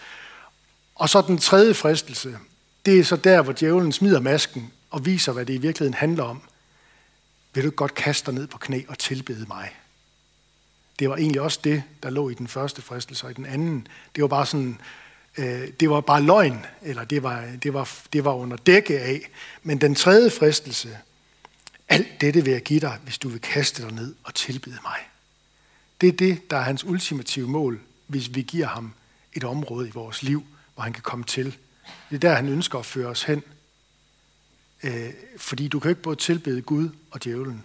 Og så den tredje fristelse, det er så der, hvor djævlen smider masken og viser, hvad det i virkeligheden handler om. Vil du godt kaste dig ned på knæ og tilbede mig? Det var egentlig også det, der lå i den første fristelse, og i den anden, det var bare sådan, øh, det var bare løgn, eller det var, det, var, det var under dække af. Men den tredje fristelse, alt dette vil jeg give dig, hvis du vil kaste dig ned og tilbede mig. Det er det, der er hans ultimative mål, hvis vi giver ham et område i vores liv, hvor han kan komme til. Det er der, han ønsker at føre os hen. Øh, fordi du kan ikke både tilbede Gud og djævlen.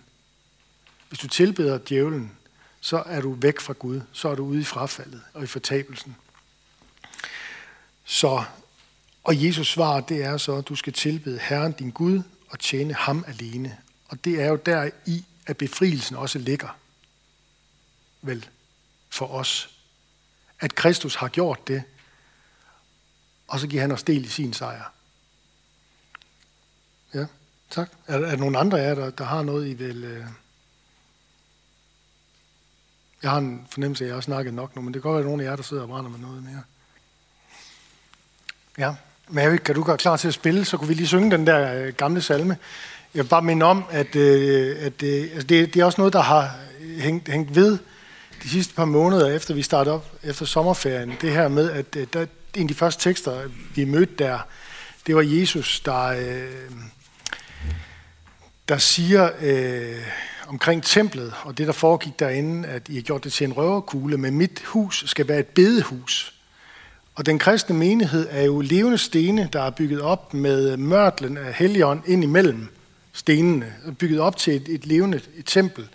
Hvis du tilbeder djævlen, så er du væk fra Gud. Så er du ude i frafaldet og i fortabelsen. Så, og Jesus svar, det er så, at du skal tilbede Herren din Gud og tjene ham alene. Og det er jo der i, at befrielsen også ligger. Vel, for os. At Kristus har gjort det, og så giver han os del i sin sejr. Ja, tak. Er, er der nogen andre af jer, der, der har noget, I vil... Øh... Jeg har en fornemmelse af, at jeg har snakket nok nu, men det kan godt være, at nogen af jer, der sidder og brænder med noget mere. Ja, Mary, kan du gøre klar til at spille, så kunne vi lige synge den der øh, gamle salme. Jeg vil bare minde om, at, øh, at øh, altså det, det er også noget, der har hængt, hængt ved de sidste par måneder, efter vi startede op efter sommerferien. Det her med, at øh, der, en af de første tekster, vi mødte der, det var Jesus, der, øh, der siger øh, omkring templet og det, der foregik derinde, at I har gjort det til en røverkugle, men mit hus skal være et bedehus. Og den kristne menighed er jo levende stene, der er bygget op med mørtlen af helion ind imellem stenene, og bygget op til et, et levende et tempel.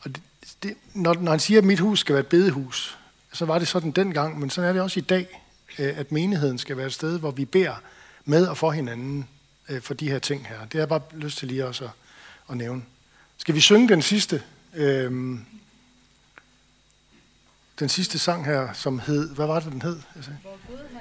Og det, det, når, når han siger, at mit hus skal være et bedehus, så var det sådan dengang, men sådan er det også i dag, øh, at menigheden skal være et sted, hvor vi beder med og for hinanden øh, for de her ting her. Det har jeg bare lyst til lige også at, at nævne. Skal vi synge den sidste? Øh, den sidste sang her, som hed, hvad var det, den hed? Altså? Hvor Gud